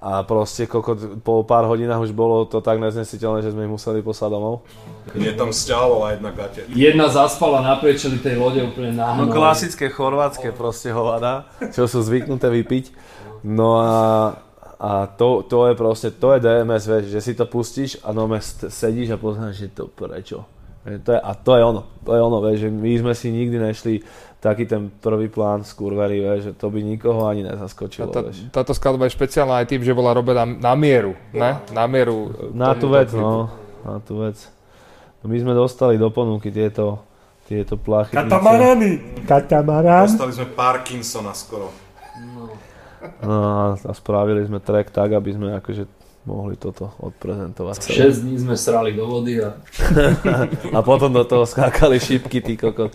a proste kokot, po pár hodinách už bolo to tak neznesiteľné, že sme ich museli poslať domov. Mne tam stiahovala jedna gate. Jedna zaspala naprieč celý tej lode úplne No náhno. klasické chorvátske proste hovada, čo sú zvyknuté vypiť. No a, a to, to je proste, to je DMS, vieš, že si to pustíš a no sedíš a poznáš, že to prečo. Vieš, To je, a to je ono, to je ono, vieš, že my sme si nikdy nešli taký ten prvý plán z kurvery, že to by nikoho ani nezaskočilo, Tá, vieš. táto skladba je špeciálna aj tým, že bola robená na mieru, ne? Na mieru. Na tú vec, no, na tú vec. No my sme dostali do ponuky tieto, tieto plachy. Dostali sme Parkinsona skoro. No a, a spravili sme track tak, aby sme akože mohli toto odprezentovať. celé. 6 dní sme srali do vody a A potom do toho skákali šipky, ty kokot.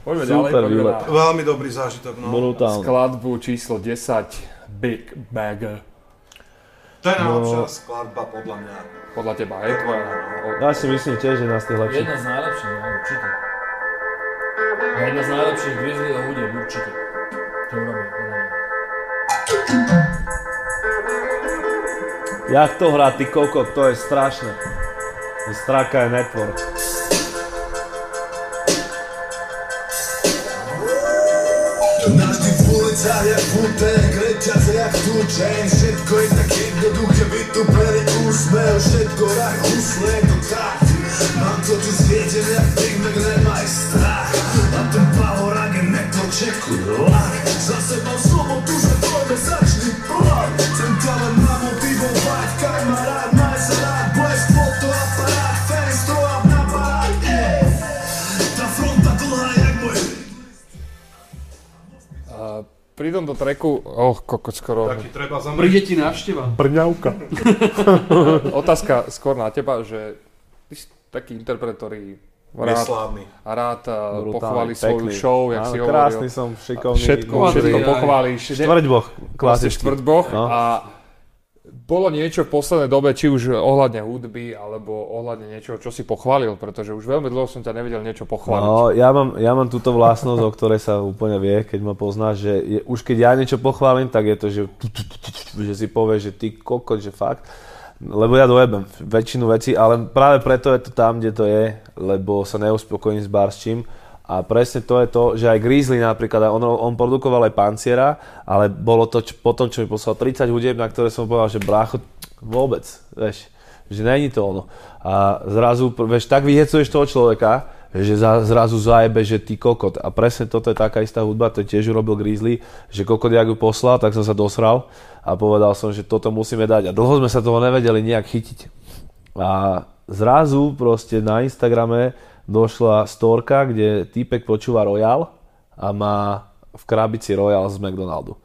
Poďme ďalej, Super výlet. na Veľmi dobrý zážitok, no. Brutálne. skladbu číslo 10, Big Bag. To je najlepšia No. skladba podľa mňa. Podľa teba, je tvoja? Ja si myslím tiež, že nás tých lepších. jedna z najlepších, no, určite. A jedna z najlepších Grizzlyho hudieb, určite. To urobím, podľa mňa. Jak to hrá, ty kokot, to je strašné. Straka je network. Navždy v ulicách jak futek, reťaze jak tučen Všetko je tak jednoduché, vytupený úsmev Všetko rak, husle, je to tak Mám to tu svietené jak Big Mac, nemaj strach A ten pahorák je network, čekuj lak Zase mám slobodu, že pri tomto treku, oh, kokot skoro. Taký treba zamrieť. Príde ti návšteva. Brňavka. Otázka skôr na teba, že ty si taký interpret, ktorý rád, Neslávny. a rád Brutálne, pochváli svoju pekný. show, jak Áno, si krásny hovoril. som, šikovný. Všetko, všetko pochválíš. Štvrťboch, Proste klasický. štvrtboch No. a bolo niečo v poslednej dobe, či už ohľadne hudby, alebo ohľadne niečoho, čo si pochválil, pretože už veľmi dlho som ťa nevedel niečo pochváliť. No, ja mám, ja mám túto vlastnosť, o ktorej sa úplne vie, keď ma poznáš, že je, už keď ja niečo pochválim, tak je to, že, že si povie, že ty kokot, že fakt. Lebo ja dojebem väčšinu vecí, ale práve preto je to tam, kde to je, lebo sa neuspokojím s barščím. A presne to je to, že aj Grizzly napríklad, on, on produkoval aj Panciera, ale bolo to č- potom, čo mi poslal 30 hudieb, na ktoré som povedal, že brácho, vôbec, vieš, že není to ono. A zrazu, vieš, tak vyhecuješ toho človeka, že za, zrazu zajebe, že ty kokot. A presne toto je taká istá hudba, to tiež urobil Grizzly, že kokot, jak ju poslal, tak som sa dosral a povedal som, že toto musíme dať. A dlho sme sa toho nevedeli nejak chytiť. A zrazu proste na Instagrame došla storka, kde týpek počúva Royal a má v krabici Royal z McDonaldu.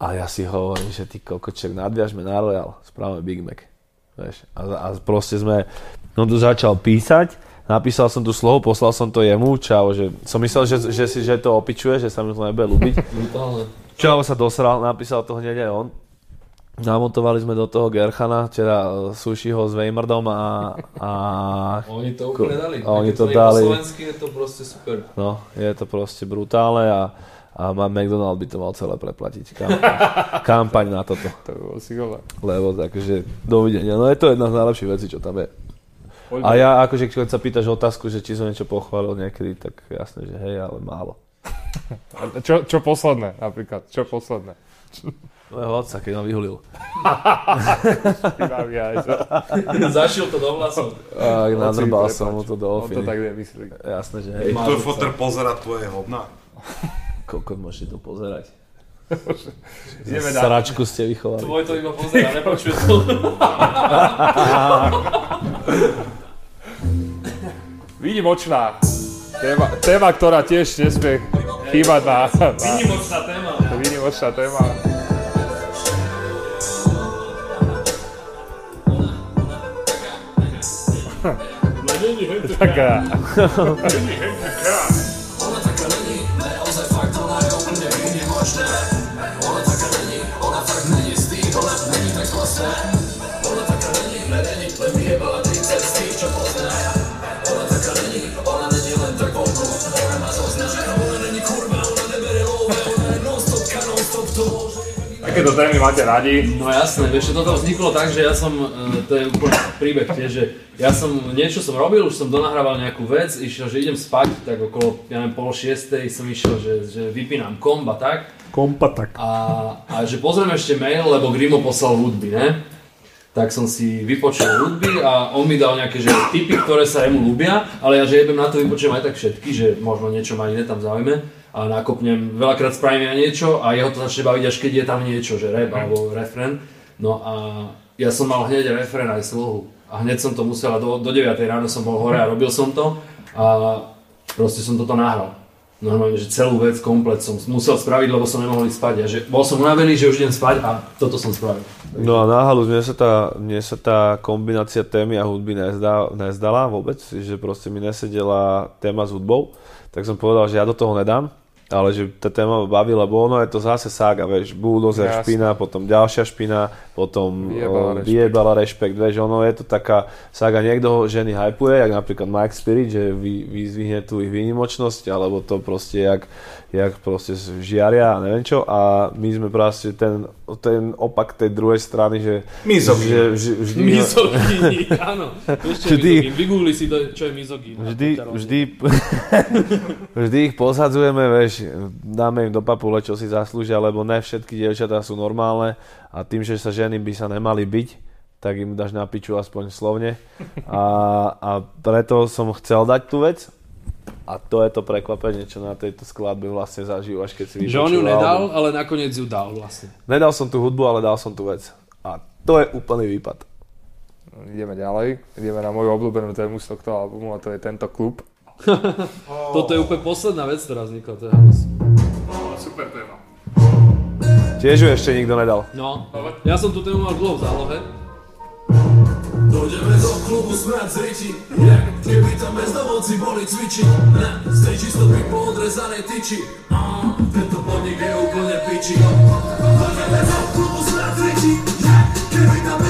A ja si hovorím, že ty kokoček, nadviažme na Royal, spravíme Big Mac. Vieš, a, a proste sme, on tu začal písať, napísal som tu slovo, poslal som to jemu, čau, že som myslel, že, že, si, že to opičuje, že sa mi to nebude ľúbiť. Čau sa dosral, napísal to hneď aj on. Namontovali sme do toho Gerchana, včera e, Sushiho s Weimardom a, a Oni to úplne dali. A oni to nie dali. Slovensky je to proste super. no, je to proste brutálne a, a má McDonald by to mal celé preplatiť. Kam, kampaň na toto. To by bolo si gole. Lebo takže dovidenia. No je to jedna z najlepších vecí, čo tam je. A ja akože keď sa pýtaš otázku, že či som niečo pochválil niekedy, tak jasné, že hej, ale málo. Čo, čo posledné napríklad? Čo posledné? Mojho otca, keď ma vyhulil. Zašil to do vlasov. A nadrbal som mu to do On to ofiny. tak nemyslí. Jasné, že hej. Tvoj foter pozera tvoje hovna. Koľko môžete to pozerať? Ideme na... Sračku ste vychovali. Tvoj to iba pozera, nepočuje to. Výnimočná téma, téma, ktorá tiež nesmie chýbať na, na Výnimočná téma. výnimočná téma. なんか Takéto témy máte radi. No jasné, vieš, toto vzniklo tak, že ja som, e, to je úplne príbeh tiež, že ja som, niečo som robil, už som donahrával nejakú vec, išiel, že idem spať, tak okolo, ja neviem, pol šiestej som išiel, že, že vypínam komb a tak. Kompa tak. A, a že pozriem ešte mail, lebo Grimo poslal hudby, ne? Tak som si vypočul hudby a on mi dal nejaké že tipy, ktoré sa jemu ľúbia, ale ja že jebem na to vypočujem aj tak všetky, že možno niečo ma iné tam zaujme a nakopnem, veľakrát spravím ja niečo a jeho to začne baviť až keď je tam niečo, že rap alebo refren. No a ja som mal hneď refren aj slohu a hneď som to musel, do, do 9 ráno som bol hore a robil som to a proste som toto nahral. Normálne, že celú vec komplet som musel spraviť, lebo som nemohol ísť spať. A že bol som unavený, že už idem spať a toto som spravil. No a náhalu, mne sa tá, mne sa tá kombinácia témy a hudby nezdá, nezdala vôbec, že proste mi nesedela téma s hudbou, tak som povedal, že ja do toho nedám, ale že tá téma ma baví, lebo ono je to zase sága, vieš, bulldozer Jasne. špina, potom ďalšia špina, potom Vyjebala o, rešpekt. vyjebala rešpekt, vieš, ono je to taká sága, niekto ho ženy hypuje, jak napríklad Mike Spirit, že vy, vyzvihne tu ich výnimočnosť, alebo to proste jak, jak proste žiaria a neviem čo, a my sme proste ten, ten opak tej druhej strany, že, Mizogín. že, že vždy, Mizogíni, áno. Je Vždy- mizogín? Vygoogli si, to, čo je mizogín. Vždy, vždy, vždy ich posadzujeme, vieš, dáme im do papule, čo si zaslúžia, lebo ne všetky dievčatá sú normálne a tým, že sa ženy by sa nemali byť, tak im dáš na piču aspoň slovne. A, a preto som chcel dať tú vec a to je to prekvapenie, čo na tejto skladbe vlastne zažijú, až keď si Že on ju vypočul nedal, album. ale nakoniec ju dal vlastne. Nedal som tú hudbu, ale dal som tú vec. A to je úplný výpad. Ideme ďalej. Ideme na moju obľúbenú tému z tohto albumu a to je tento klub. Toto je úplne posledná vec, ktorá vznikla, to je halus. Super téma. Tiež ju ešte nikto nedal. No, ja som tú tému mal dlho v zálohe. Dojdeme do klubu smrad z reči Jak keby tam bezdomovci boli cvičiť Na stage stopy po odrezanej tyči A tento podnik je úplne piči Dojdeme do klubu smrad z reči Jak keby tam bezdomovci boli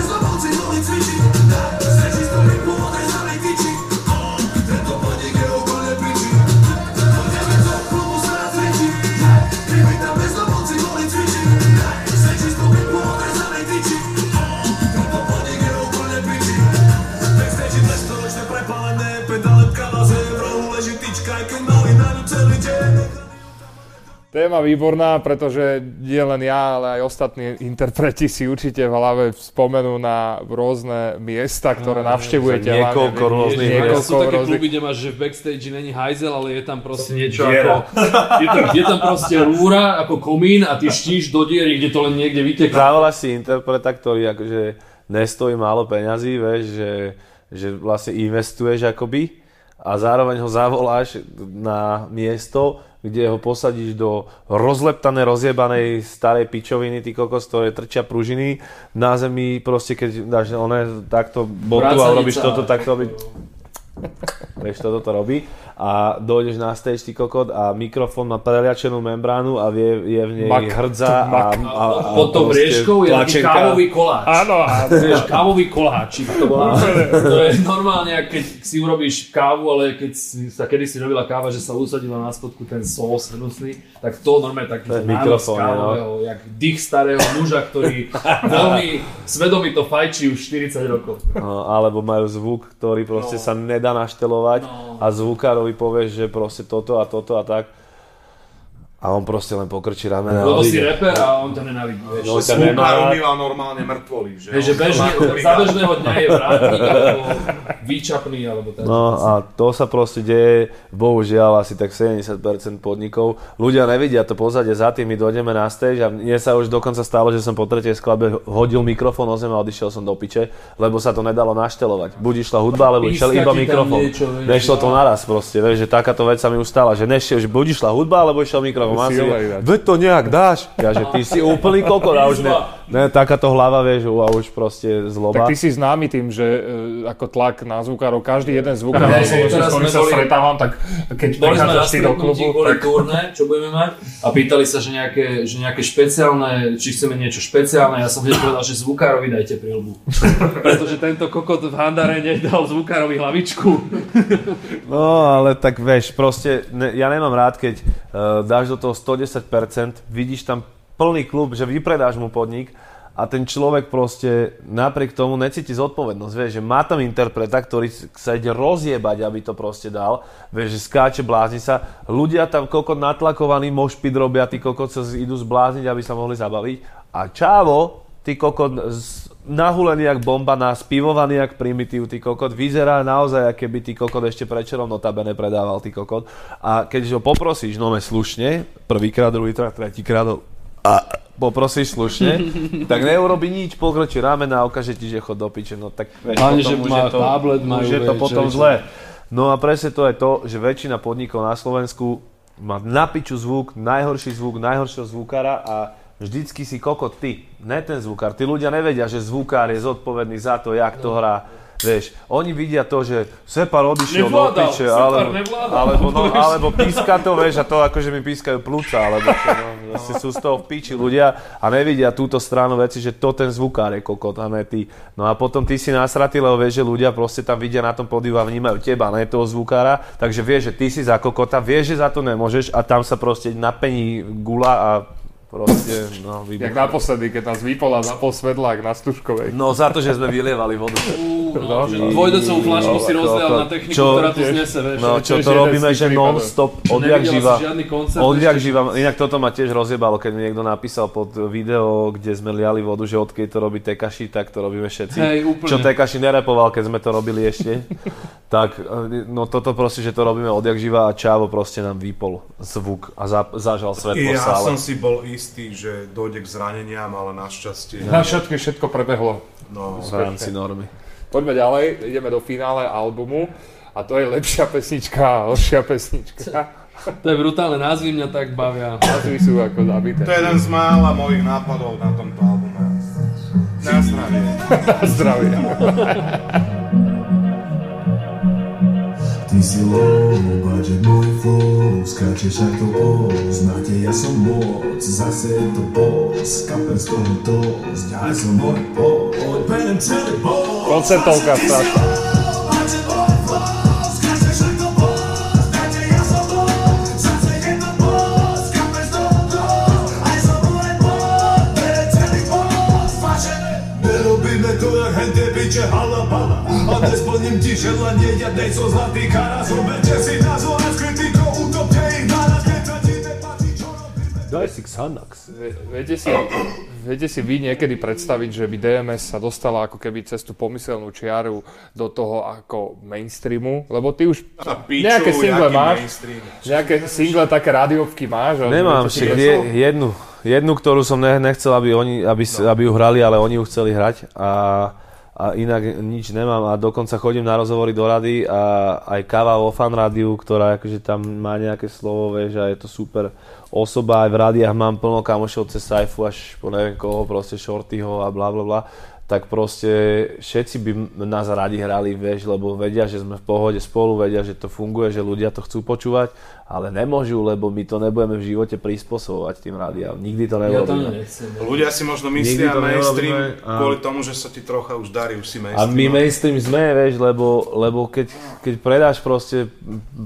Téma výborná, pretože nie len ja, ale aj ostatní interpreti si určite v hlave spomenú na rôzne miesta, ktoré navštevujete. hlavne niekoľko rôznych niekoľko sú také rôznych- kluby, kde máš, že v backstage není hajzel, ale je tam proste niečo Diera. ako... Je tam, je tam proste rúra, ako komín a ty štíš do diery, kde to len niekde vyteká. Zavoláš si interpreta, ktorý akože nestojí málo peňazí, vieš, že, že vlastne investuješ akoby a zároveň ho zavoláš na miesto, kde ho posadíš do rozleptanej, rozjebanej starej pičoviny, ty kokos, ktoré trčia pružiny na zemi, proste keď dáš one, takto botu a robíš toto, takto robí... Vieš, toto to robí a dojdeš na stage, ty kokot a mikrofón má preliačenú membránu a vie, je v nej Mak- hrdza a, a, a, Pod tou rieškou je taký kávový koláč. Áno, Vieš, kávový koláčik to volá. To je normálne, keď si urobíš kávu, ale keď si, sa kedy si robila káva, že sa usadila na spodku ten sós hnusný, tak to normálne taký mikrofón, no. kávového, jak dých starého muža, ktorý veľmi svedomito fajčí už 40 rokov. No, alebo majú zvuk, ktorý proste sa nedá naštelovať No. a zvukárovi povieš, že proste toto a toto a tak. A on proste len pokrčí ramena. Lebo si reper a on ťa nenávidí, vieš. No, nemá- umýva normálne mŕtvoly. Že Vieš, že bežne, za bežného dňa je vrátnik alebo výčapný alebo tak. No a to sa proste deje, bohužiaľ, asi tak 70% podnikov. Ľudia nevidia to pozadie za tým, my dojdeme na stage a mne sa už dokonca stalo, že som po tretej skladbe hodil mikrofón o zem a odišiel som do piče, lebo sa to nedalo naštelovať. Buď išla hudba, alebo išiel iba mikrofón. Nešlo to naraz proste, vieš, že takáto vec sa mi už stala, že nešiel, že buď išla hudba, alebo išiel mikrofón. Silné ináč. veď to nejak dáš. Ja, že ty si úplný kokot a už ne, ne, takáto hlava, vieš, a už proste zloba. Tak ty si známy tým, že e, ako tlak na zvukárov, každý jeden zvukár, s ktorým sme sa boli- stretávam, tak keď Boli sme na do klubu, kvôli tak turné, čo budeme mať a pýtali sa, že nejaké, že nejaké špeciálne, či chceme niečo špeciálne, ja som hneď povedal, že zvukárovi dajte prilbu. Pretože tento kokot v Handare nedal zvukárovi hlavičku. No, ale tak vieš, proste, ne, ja nemám rád, keď uh, dáš do toho 110%, vidíš tam plný klub, že vypredáš mu podnik a ten človek proste napriek tomu necíti zodpovednosť, vieš, že má tam interpreta, ktorý sa ide rozjebať, aby to proste dal, vieš, že skáče, blázni sa, ľudia tam kokot natlakovaní, mošpit robia, tí kokot sa idú zblázniť, aby sa mohli zabaviť a čávo, ty kokot nahulený jak bomba, naspivovaný jak primitív, ty kokot, vyzerá naozaj, ako keby ty kokot ešte prečerom notabene predával, ty kokot. A keď ho poprosíš, no slušne, prvýkrát, druhýkrát, tretíkrát, a poprosíš slušne, tak neurobi nič, pokročí ramena a ukáže ti, že chod do piče, no tak vieš, Hlavne, že má to, tablet, majú, už je to potom že- zlé. No a presne to je to, že väčšina podnikov na Slovensku má na piču zvuk, najhorší zvuk, najhoršieho zvukára a vždycky si kokot ty, ne ten zvukár. Tí ľudia nevedia, že zvukár je zodpovedný za to, jak to hrá. Vieš, oni vidia to, že Separ odišiel do Nevládal, piče, Separ alebo, nevládal, alebo, no, alebo píska to, vieš, a to akože mi pískajú plúca, alebo čo, no, zase sú z toho v piči ľudia a nevidia túto stranu veci, že to ten zvukár je kokot a ne ty. No a potom ty si nasratý, lebo vieš, že ľudia proste tam vidia na tom podiu a vnímajú teba, ne toho zvukára, takže vieš, že ty si za kokota, vieš, že za to nemôžeš a tam sa proste napení gula a proste, no, jak vybuchne. naposledy, keď nás vypol a zapol svedlák na Stužkovej. No za to, že sme vylievali vodu. No, dvojdecovú flašku si rozlial na techniku, Čo- ktorá tu znese, vieš. No, čo to robíme, že non-stop, odjak živa. Odjak živa. Inak toto ma tiež rozjebalo, keď mi niekto napísal pod video, kde sme liali vodu, že odkedy to robí Tekaši, tak to robíme všetci. Hej, úplne. Čo Tekaši nerepoval, keď sme to robili ešte. tak, e, no toto proste, že to robíme odjak živa a Čávo proste nám vypol zvuk a za, zažal svetlo v Ja sále. som si bol istý, že dojde k zraneniam, ale našťastie... Na všetky všetko prebehlo. No, v rámci normy. Poďme ďalej, ideme do finále albumu a to je lepšia pesnička a horšia pesnička. To je brutálne, názvy mňa tak bavia. Názvy sú ako zabité. to je jeden z mála mojich nápadov na tomto albume. Na zdravie. Zdravie. Ty si low, budget môj flow Skáčeš ako post, na te ja som moc Zase je to boss, kaper z toho dosť Aj som môj poď, berem celý boss. Koncertovka strašná. To Nerobíme to jak hente piče halabala A nesplním ti želanie, ja nej som zlatý kara Zoberte si názor a kritikou utopte ich naraz Keď sa ti nepatrí, čo robíme Daj si Xanax. Vie- Viete si, viete si vy niekedy predstaviť, že by DMS sa dostala ako keby cez tú pomyselnú čiaru do toho ako mainstreamu? Lebo ty už piču, nejaké single máš, mainstream. nejaké single, také rádiovky máš. Nemám, však je, jednu, jednu, ktorú som ne, nechcel, aby, oni, aby, no. aby ju hrali, ale oni ju chceli hrať a, a inak nič nemám a dokonca chodím na rozhovory do rady a aj káva vo fan rádiu, ktorá akože tam má nejaké slovo, vieš, a je to super osoba, aj v rádiách mám plno kamošov cez Saifu až po neviem koho, proste Shortyho a bla bla bla. Tak proste všetci by nás radi hrali, vieš, lebo vedia, že sme v pohode spolu, vedia, že to funguje, že ľudia to chcú počúvať, ale nemôžu, lebo my to nebudeme v živote prispôsobovať tým rádiám. Nikdy to Ja to neurobíme. nechcem. Ľudia si možno myslia to mainstream áno. kvôli tomu, že sa ti trocha už darí, už si A mainstream. my mainstream sme, vieš, lebo, lebo keď, keď predáš proste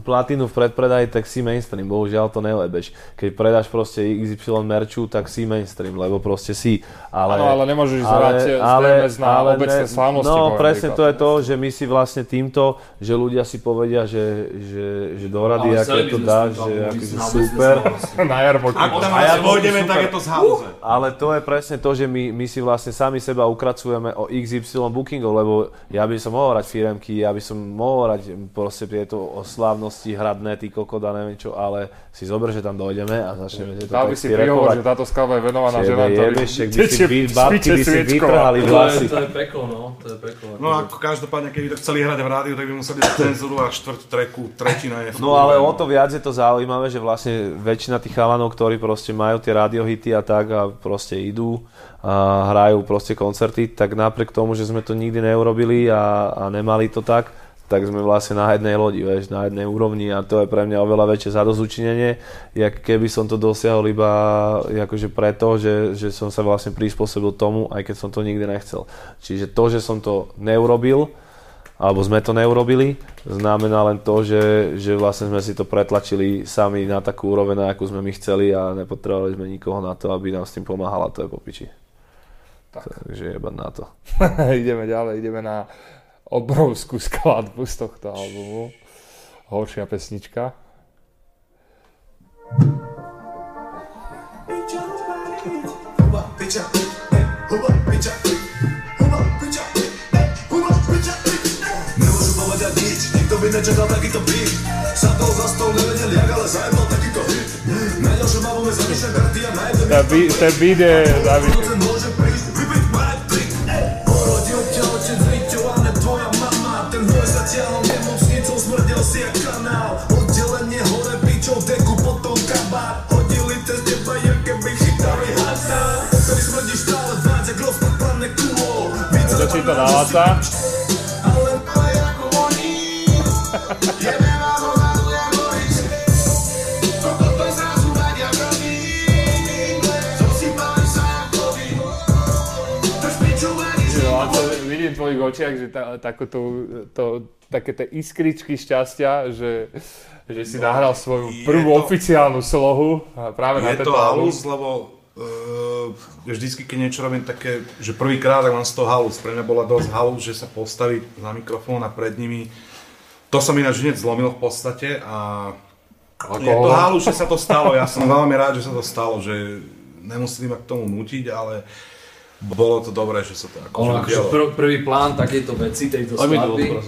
platinu v predpredaji, tak si mainstream, bohužiaľ to nelebeš. Keď predáš proste XY merču, tak si mainstream, lebo proste si. Ale, Áno, ale nemôžeš hrať z DMS na obecné slávnosti, No presne to je to, že my si vlastne týmto, že ľudia si povedia, že, že, že do rady, Ale aké chceli by to sme týmto že akože na super. Na jarmoku. Ak tam A ja asi bol pôjdeme, tak je to z halúze. Ale to je presne to, že my, my si vlastne sami seba ukracujeme o XY bookingov, lebo ja by som mohol hrať firemky, ja by som mohol hrať proste tieto slávnosti, hradné, ty kokoda, neviem čo, ale si zober, že tam dojdeme a začneme tieto Dal by si repovať. že táto skava je venovaná ženám, ktorí však by si babky by si vytrhali To je basy. to je peklo, no. To je peklo. No ako každopádne, keby to chceli hrať v rádiu, tak by museli cenzúru a štvrť treku, tretina je No ale o to viac je to zaujímavé, že vlastne väčšina tých chalanov, ktorí proste majú tie radiohity a tak a proste idú a hrajú proste koncerty, tak napriek tomu, že sme to nikdy neurobili a, a nemali to tak, tak sme vlastne na jednej lodi, vieš, na jednej úrovni a to je pre mňa oveľa väčšie zadozučinenie, jak keby som to dosiahol iba akože preto, že, že som sa vlastne prispôsobil tomu, aj keď som to nikdy nechcel. Čiže to, že som to neurobil, alebo sme to neurobili, znamená len to, že, že vlastne sme si to pretlačili sami na takú úroveň, akú sme my chceli a nepotrebovali sme nikoho na to, aby nám s tým pomáhala, to je popiči. Tak. Takže jebať na to. ideme ďalej, ideme na obrovskú skladbu z tohto albumu. Horšia pesnička. Nemôžu nikto by nečakal takýto beat. Sadol za stol, nevedel jak, ale zajebal takýto hit Na ďalšom albume zamýšľam karty a nájdem Ten beat, je David. Môže prísť, vypiť my trick Porodil ťa otec Riťo a ne tvoja mama. Ten boj sa ťahol nemocnicou, smrdel si jak kanál. Oddelenie hore pičov, deku, potom kabát. Hodili cez teba, jak keby chytali hata. Ktorý smrdíš stále váť, jak rozpapané kulo. To naláca. Vidím v tvojich očiach, že tá, takú tú, to, také tie iskričky šťastia, že, že si nahral svoju prvú to- oficiálnu slohu a práve na Je tento to halus, lebo uh, vždycky, keď niečo robím také, že prvýkrát, tak mám z toho halus. Pre mňa bola dosť halus, že sa postaviť za mikrofón a pred nimi. To som ináč hneď zlomil v podstate a je to halus, že sa to stalo. Ja som veľmi rád, že sa to stalo, že nemuseli ma k tomu nutiť, ale bolo to dobré, že sa to ako Ale akože udialo. pr- prvý plán takejto veci, tejto skladby,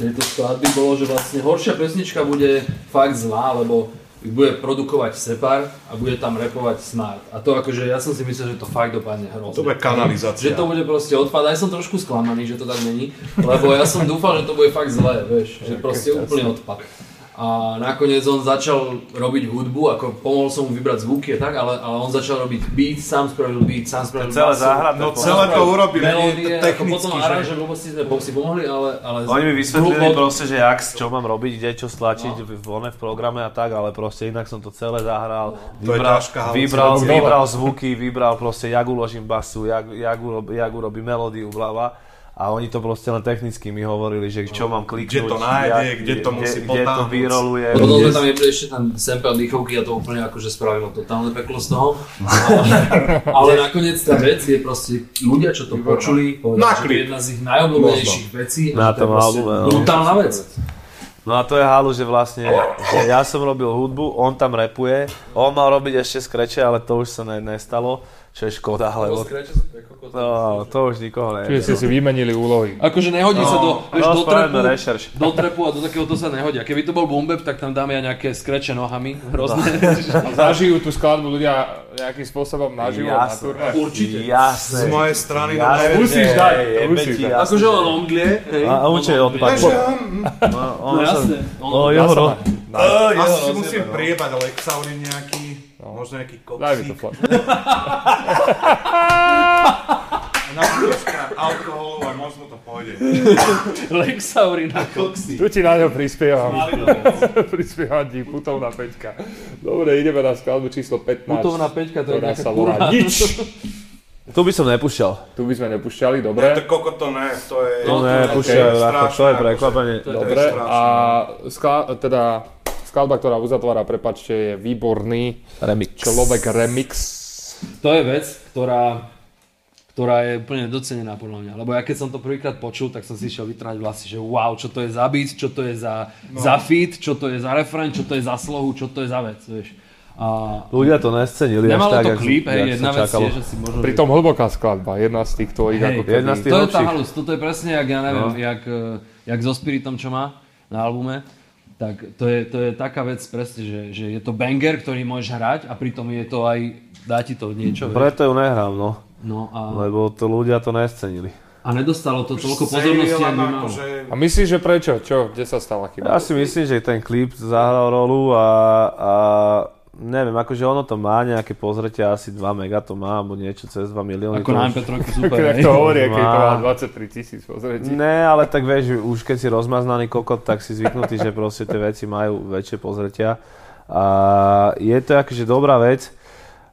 tejto skladby bolo, že vlastne horšia pesnička bude fakt zlá, lebo bude produkovať Separ a bude tam repovať Smart. A to akože, ja som si myslel, že to fakt dopadne hrozne. To bude kanalizácia. Že to bude proste odpad. Aj som trošku sklamaný, že to tak není, lebo ja som dúfal, že to bude fakt zlé, vieš, že proste úplný odpad. A nakoniec on začal robiť hudbu, ako pomohol som mu vybrať zvuky a tak, ale, ale on začal robiť beat, sám spravil beat, sám spravil Celé basu. záhradné No celé to urobili melódie, technicky, potom že... aranže blbosti sme si pomohli, ale... ale Oni mi vysvetlili proste, že jak, čo mám robiť, kde čo stlačiť v, v, v programe a tak, ale proste inak som to celé zahral. Vybral, ťažká vybral, vybral zvuky, vybral proste, jak uložím basu, jak, jak, urob, jak urobím melódiu, bla bla. A oni to proste len technicky mi hovorili, že čo mám Kde kliknúť, to nájde, jak- kde to musí kde, kde to vyroluje. Potom sme kde- tam jebli ešte ten sample dýchovky a to úplne akože spravilo totálne peklo z toho. ale nakoniec tá vec je proste, ľudia čo to počuli, povedali, že to je jedna z ich najobľúbenejších vecí. a Na tom albume, no. Brutálna vec. No a to je halu, že vlastne, že ja som robil hudbu, on tam repuje, on mal robiť ešte skreče, ale to už sa ne, nestalo, čo je škoda, lebo no, to už nikoho Čiže nevie. ste si vymenili úlohy. Akože nehodí sa do, vieš, no, do, spravíme trepu, rešerš. do trepu a do takého to sa nehodia. Keby to bol bumbeb, tak tam dáme aj nejaké skreče nohami, hrozné. A zažijú tú skladbu ľudia nejakým spôsobom naživo na Jasné. turné? Určite. Jasné. Z mojej strany no neviem. Musíš dať, musíš dať. Akože on omdlie. A, on odpadne. Vieš, No, on No sa- jasné. No, On, jeho. Asi si musím priebať Lexaurin nejaký, možno nejaký Daj mi to fakt. na troška alkoholu a možno to pôjde. Lexaurin a koksy. Tu ti na ňo prispievam. prispievam ti putovná peťka. Dobre, ideme na skladbu číslo 15. Putovná peťka, to je nejaká sa volá. Nič. Tu by som nepúšťal. Tu by sme nepúšťali, To dobre. koko to ne, to je... Tu nepúšťajú, okay, Rafa, to je strašné, prekvapenie. akože- Dobre, strašné. a skla- teda skladba, ktorá uzatvára, prepačte, je výborný Remix. človek remix. To je vec, ktorá, ktorá je úplne nedocenená podľa mňa. Lebo ja keď som to prvýkrát počul, tak som si išiel vytrať vlasy, že wow, čo to je za beat, čo to je za, no. za feed, čo to je za refrén, čo to je za slohu, čo to je za vec, vieš. A Ľudia to nescenili až nemalo tak, to klip, hej, jedna vec čakalo. je, že si možno... Pritom hlboká skladba, jedna z tých tvojich Hej, ako jedna z keby... tých- to je tá halus, toto je presne jak, ja neviem, no. jak, eh, jak so Spiritom, čo má na albume. Tak to je, to je taká vec presne, že, že je to banger, ktorý môžeš hrať a pritom je to aj, dá ti to niečo. Preto ju nehrám, no. No a, lebo to ľudia to nescenili. a nedostalo to toľko pozornosti, ak by malo. akože, A myslíš, že prečo? Čo? Kde sa stala chyba? Ja si myslím, že ten klip zahral rolu a, a neviem, akože ono to má nejaké pozretie, asi 2 mega to má, alebo niečo cez 2 milióny. Ako na už- MP3 super, hej. to hovorí, keď to má Má. 23 tisíc pozretí. Ne, ale tak vieš, už keď si rozmaznaný kokot, tak si zvyknutý, že proste tie veci majú väčšie pozretia. A je to akože dobrá vec,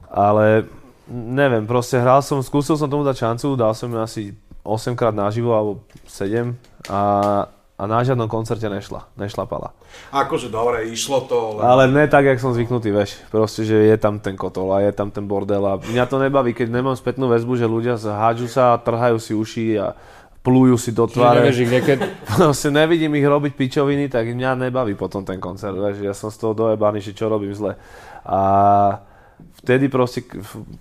ale neviem, proste hral som, skúsil som tomu dať šancu, dal som ju asi 8 krát naživo, alebo 7 a, a na žiadnom koncerte nešla, nešlapala. akože dobre, išlo to, len... Ale ne tak, jak som zvyknutý, vieš. Proste, že je tam ten kotol a je tam ten bordel a mňa to nebaví, keď nemám spätnú väzbu, že ľudia sa hádžu sa, trhajú si uši a plujú si do tváre. nevieš ich niekedy... Proste nevidím ich robiť pičoviny, tak mňa nebaví potom ten koncert, vieš. Ja som z toho dojebaný, že čo robím zle. A vtedy proste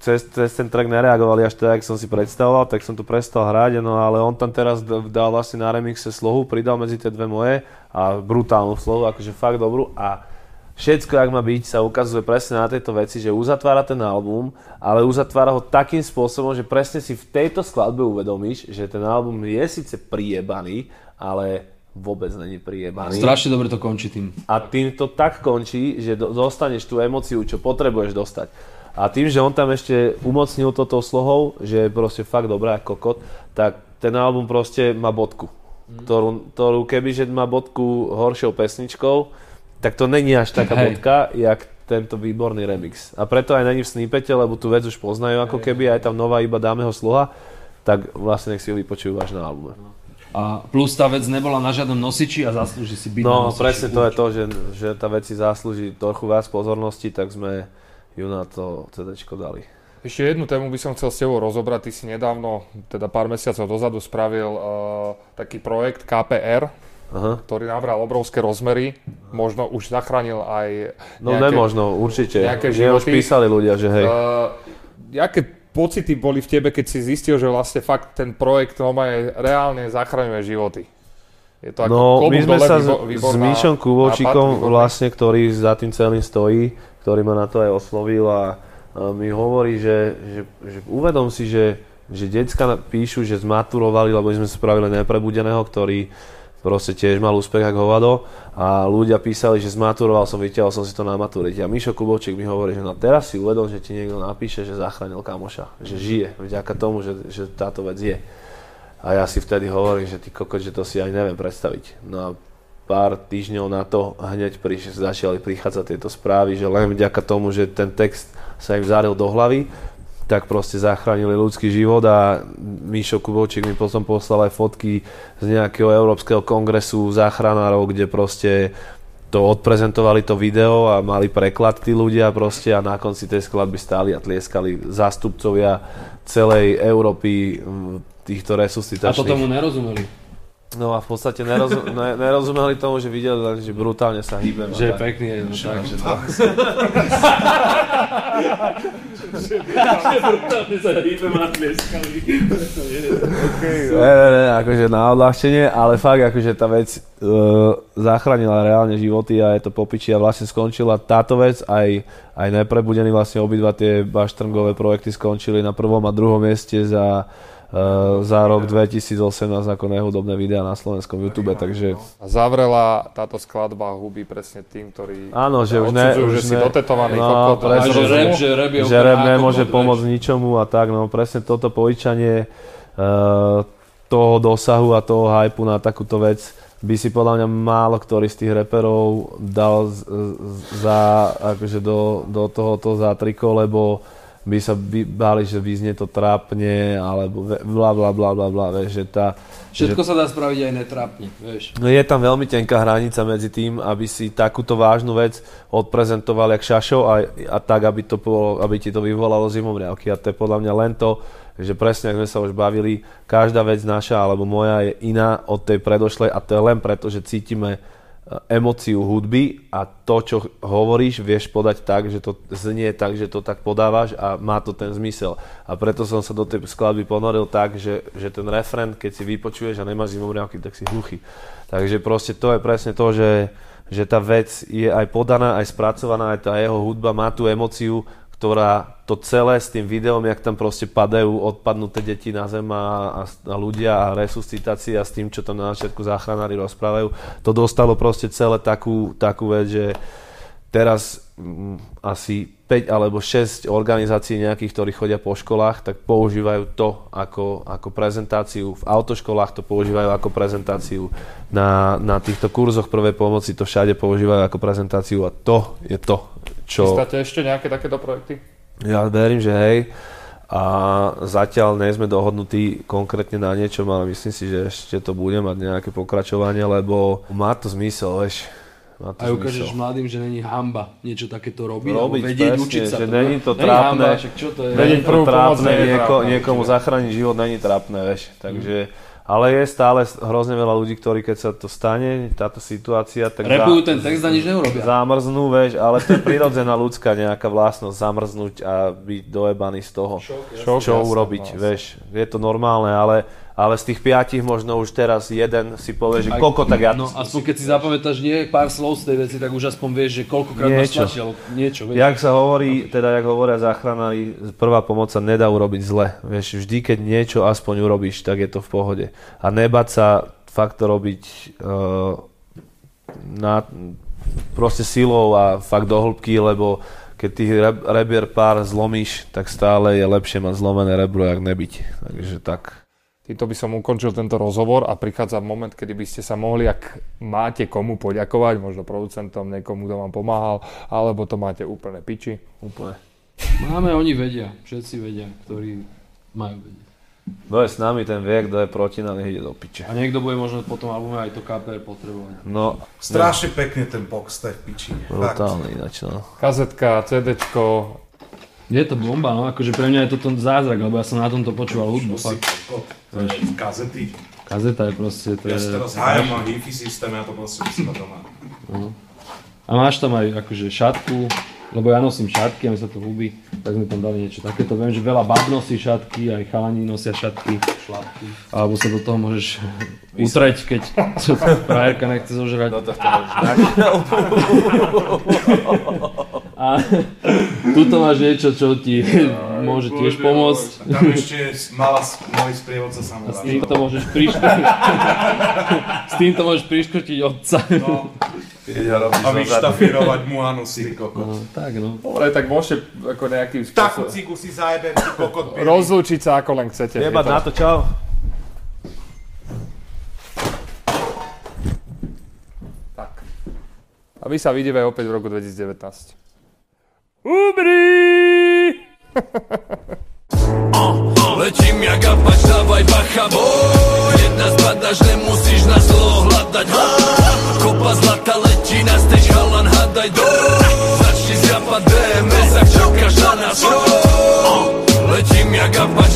cez, cez ten track nereagovali až tak, jak som si predstavoval, tak som to prestal hrať, no ale on tam teraz dal vlastne na remixe slohu, pridal medzi tie dve moje a brutálnu slohu, akože fakt dobrú. A všetko, jak má byť, sa ukazuje presne na tejto veci, že uzatvára ten album, ale uzatvára ho takým spôsobom, že presne si v tejto skladbe uvedomíš, že ten album je síce priebaný, ale vôbec není priebaný. Strašne dobre to končí tým. A tým to tak končí, že do, dostaneš tú emociu, čo potrebuješ dostať. A tým, že on tam ešte umocnil toto slohou, že je proste fakt dobrá ako kokot, tak ten album proste má bodku. Ktorú, ktorú kebyže má bodku horšou pesničkou, tak to není až taká Hej. bodka, jak tento výborný remix. A preto aj není v snippete, lebo tú vec už poznajú ako keby, aj tam nová iba dáme ho sluha, tak vlastne nech si ho vypočujú až na albume. A plus tá vec nebola na žiadnom nosiči a zaslúži si byť na No, nosiči. presne to je to, že, že tá vec si zaslúži trochu viac pozornosti, tak sme ju na to CD dali. Ešte jednu tému by som chcel s tebou rozobrať. Ty si nedávno, teda pár mesiacov dozadu, spravil uh, taký projekt KPR, Aha. ktorý nabral obrovské rozmery. Možno už zachránil aj No nejaké, nemožno, určite. nejaké Mne už životy. písali ľudia, že hej. Uh, aké pocity boli v tebe, keď si zistil, že vlastne fakt ten projekt normálne reálne zachraňuje životy? Je to ako No, my sme dole, sa s, Míšom výborný. vlastne, ktorý za tým celým stojí, ktorý ma na to aj oslovil a, a mi hovorí, že, že, že uvedom si, že, že decka píšu, že zmaturovali, lebo my sme spravili neprebudeného, ktorý proste tiež mal úspech ako hovado a ľudia písali, že zmaturoval som, vytiahol som si to na maturite a Mišo Kubočík mi hovorí, že no teraz si uvedom, že ti niekto napíše, že zachránil kamoša, že žije vďaka tomu, že, že táto vec je. A ja si vtedy hovorím, že ty kokot, že to si aj neviem predstaviť. No a pár týždňov na to hneď prišli, začali prichádzať tieto správy, že len vďaka tomu, že ten text sa im zaril do hlavy, tak proste zachránili ľudský život a Míšo Kubovčík mi potom poslal aj fotky z nejakého Európskeho kongresu záchranárov, kde proste to odprezentovali to video a mali preklad tí ľudia proste a na konci tej skladby stáli a tlieskali zástupcovia celej Európy týchto A resuscitačných. to tomu nerozumeli. No a v podstate nerozum, ne, nerozumeli tomu, že videli len, že brutálne sa hýbem. Že je a pekný, no tak. Že to, ne, ne, ne, akože na odľahčenie, ale fakt akože tá vec uh, zachránila reálne životy a je to popiči a vlastne skončila táto vec, aj, aj neprebudení vlastne obidva tie baštrngové projekty skončili na prvom a druhom mieste za, za rok 2018 ako nehudobné videá na slovenskom YouTube, takže A zavrela táto skladba huby presne tým, ktorí áno, že už ne, odsudzujú, už že si ne, dotetovaný no, kokot. Presne, že rap, že rap je že rap nemôže kokot, pomôcť vieš. ničomu a tak, no presne toto povyčanie uh, toho dosahu a toho hypu na takúto vec by si podľa mňa málo ktorý z tých reperov dal z, z, za, akože do, do tohoto zátriko, lebo by sa báli, že vyznie to trápne, alebo bla bla bla bla bla, vieš, že tá, Všetko sa dá spraviť aj netrápne, vieš. No je tam veľmi tenká hranica medzi tým, aby si takúto vážnu vec odprezentoval jak šašo a, a tak, aby, to bolo, aby ti to vyvolalo zimomriavky. A to je podľa mňa len to, že presne, ako sme sa už bavili, každá vec naša alebo moja je iná od tej predošlej a to je len preto, že cítime emóciu hudby a to, čo hovoríš, vieš podať tak, že to znie tak, že to tak podávaš a má to ten zmysel. A preto som sa do tej skladby ponoril tak, že, že ten refren, keď si vypočuješ a nemáš zimomriavky, tak si hluchý. Takže proste to je presne to, že, že tá vec je aj podaná, aj spracovaná, aj tá jeho hudba má tú emóciu, ktorá to celé s tým videom, jak tam proste padajú odpadnuté deti na zem a, a, ľudia a resuscitácia s tým, čo tam na začiatku záchranári rozprávajú, to dostalo proste celé takú, takú vec, že teraz mm, asi 5 alebo 6 organizácií nejakých, ktorí chodia po školách, tak používajú to ako, ako prezentáciu. V autoškolách to používajú ako prezentáciu. Na, na týchto kurzoch prvej pomoci to všade používajú ako prezentáciu a to je to, čo... Chystáte ešte nejaké takéto projekty? Ja verím, že hej. A zatiaľ nie sme dohodnutí konkrétne na niečom, ale myslím si, že ešte to bude mať nejaké pokračovanie, lebo má to zmysel, vieš. Má to Aj ukážeš mladým, že není hamba niečo takéto robiť, Robiť, vedieť, presne, učiť sa. že není to Není trápne. hamba, však čo to je? Není to trápne, nieko, niekomu zachrániť život není trápne, vieš. Takže, ale je stále hrozne veľa ľudí, ktorí keď sa to stane, táto situácia, tak Repujú za- ten text a nič neurobia. zamrznú, vieš, ale to je prirodzená ľudská nejaká vlastnosť, zamrznúť a byť dojebaný z toho. Šok, čo jasné, urobiť, no. vieš. Je to normálne, ale, ale z tých piatich možno už teraz jeden si povie, že Aj- koľko tak ja No aspoň keď si zapamätáš nie pár slov z tej veci, tak už aspoň vieš, že koľkokrát máš Niečo. tlačil, niečo, vieš. Jak sa hovorí, teda jak hovoria záchranári, prvá pomoc sa nedá urobiť zle. Vieš, vždy, keď niečo aspoň urobíš, tak je to v pohode. A nebať sa fakt to robiť uh, na, proste silou a fakt do hĺbky, lebo keď tých re- rebier pár zlomíš, tak stále je lepšie mať zlomené rebro, jak nebyť. Takže tak. Týmto by som ukončil tento rozhovor a prichádza moment, kedy by ste sa mohli, ak máte komu poďakovať, možno producentom, niekomu, kto vám pomáhal, alebo to máte úplne piči. Úplne. Máme, oni vedia, všetci vedia, ktorí majú vedieť. Kto je s nami, ten vie, kto je proti nám, ide do piče. A niekto bude možno po tom albume aj to KPR potrebovať. No, Strašne pekne ten box, to je v piči. Brutálne ináč, no. Kazetka, CDčko, Je to bomba, no akože pre mňa je to zázrak, lebo ja som na tomto počúval hudbu, fakt. kazety. Kazeta je proste, to Ja je... si teraz hájam na hi-fi systém, ja to proste musím doma. A máš tam aj akože šatku, lebo ja nosím šatky a mi sa to ľúbi, tak sme tam dali niečo takéto. Viem, že veľa bab nosí šatky, aj chalani nosia šatky, šlapky. Alebo sa do toho môžeš utreť, keď frajerka nechce zožrať. Do tohto môžeš. A tuto máš niečo, čo ti môže tiež pomôcť. Tam ešte malá, malý sprievodca S samuraj. týmto môžeš priškrtiť. S týmto môžeš priškrtiť otca. No, robíš a vyštafírovať mu anus, ty kokot. No, tak no. Dobre, tak môžete ako nejakým Takú spôsobom cigu si zajebem, ty kokot. rozlúčiť sa ako len chcete. Jebať to- na to, čau. Tak. A my sa vidíme opäť v roku 2019. Ubri! Letím jak apač, dávaj bacha, boj Jedna zbadaš, nemusíš na slovo hľadať! Kopa zlata letí na stage, chalan, hádaj do Začni zjapať DMS, ak čakáš na nás! Letím jak apač,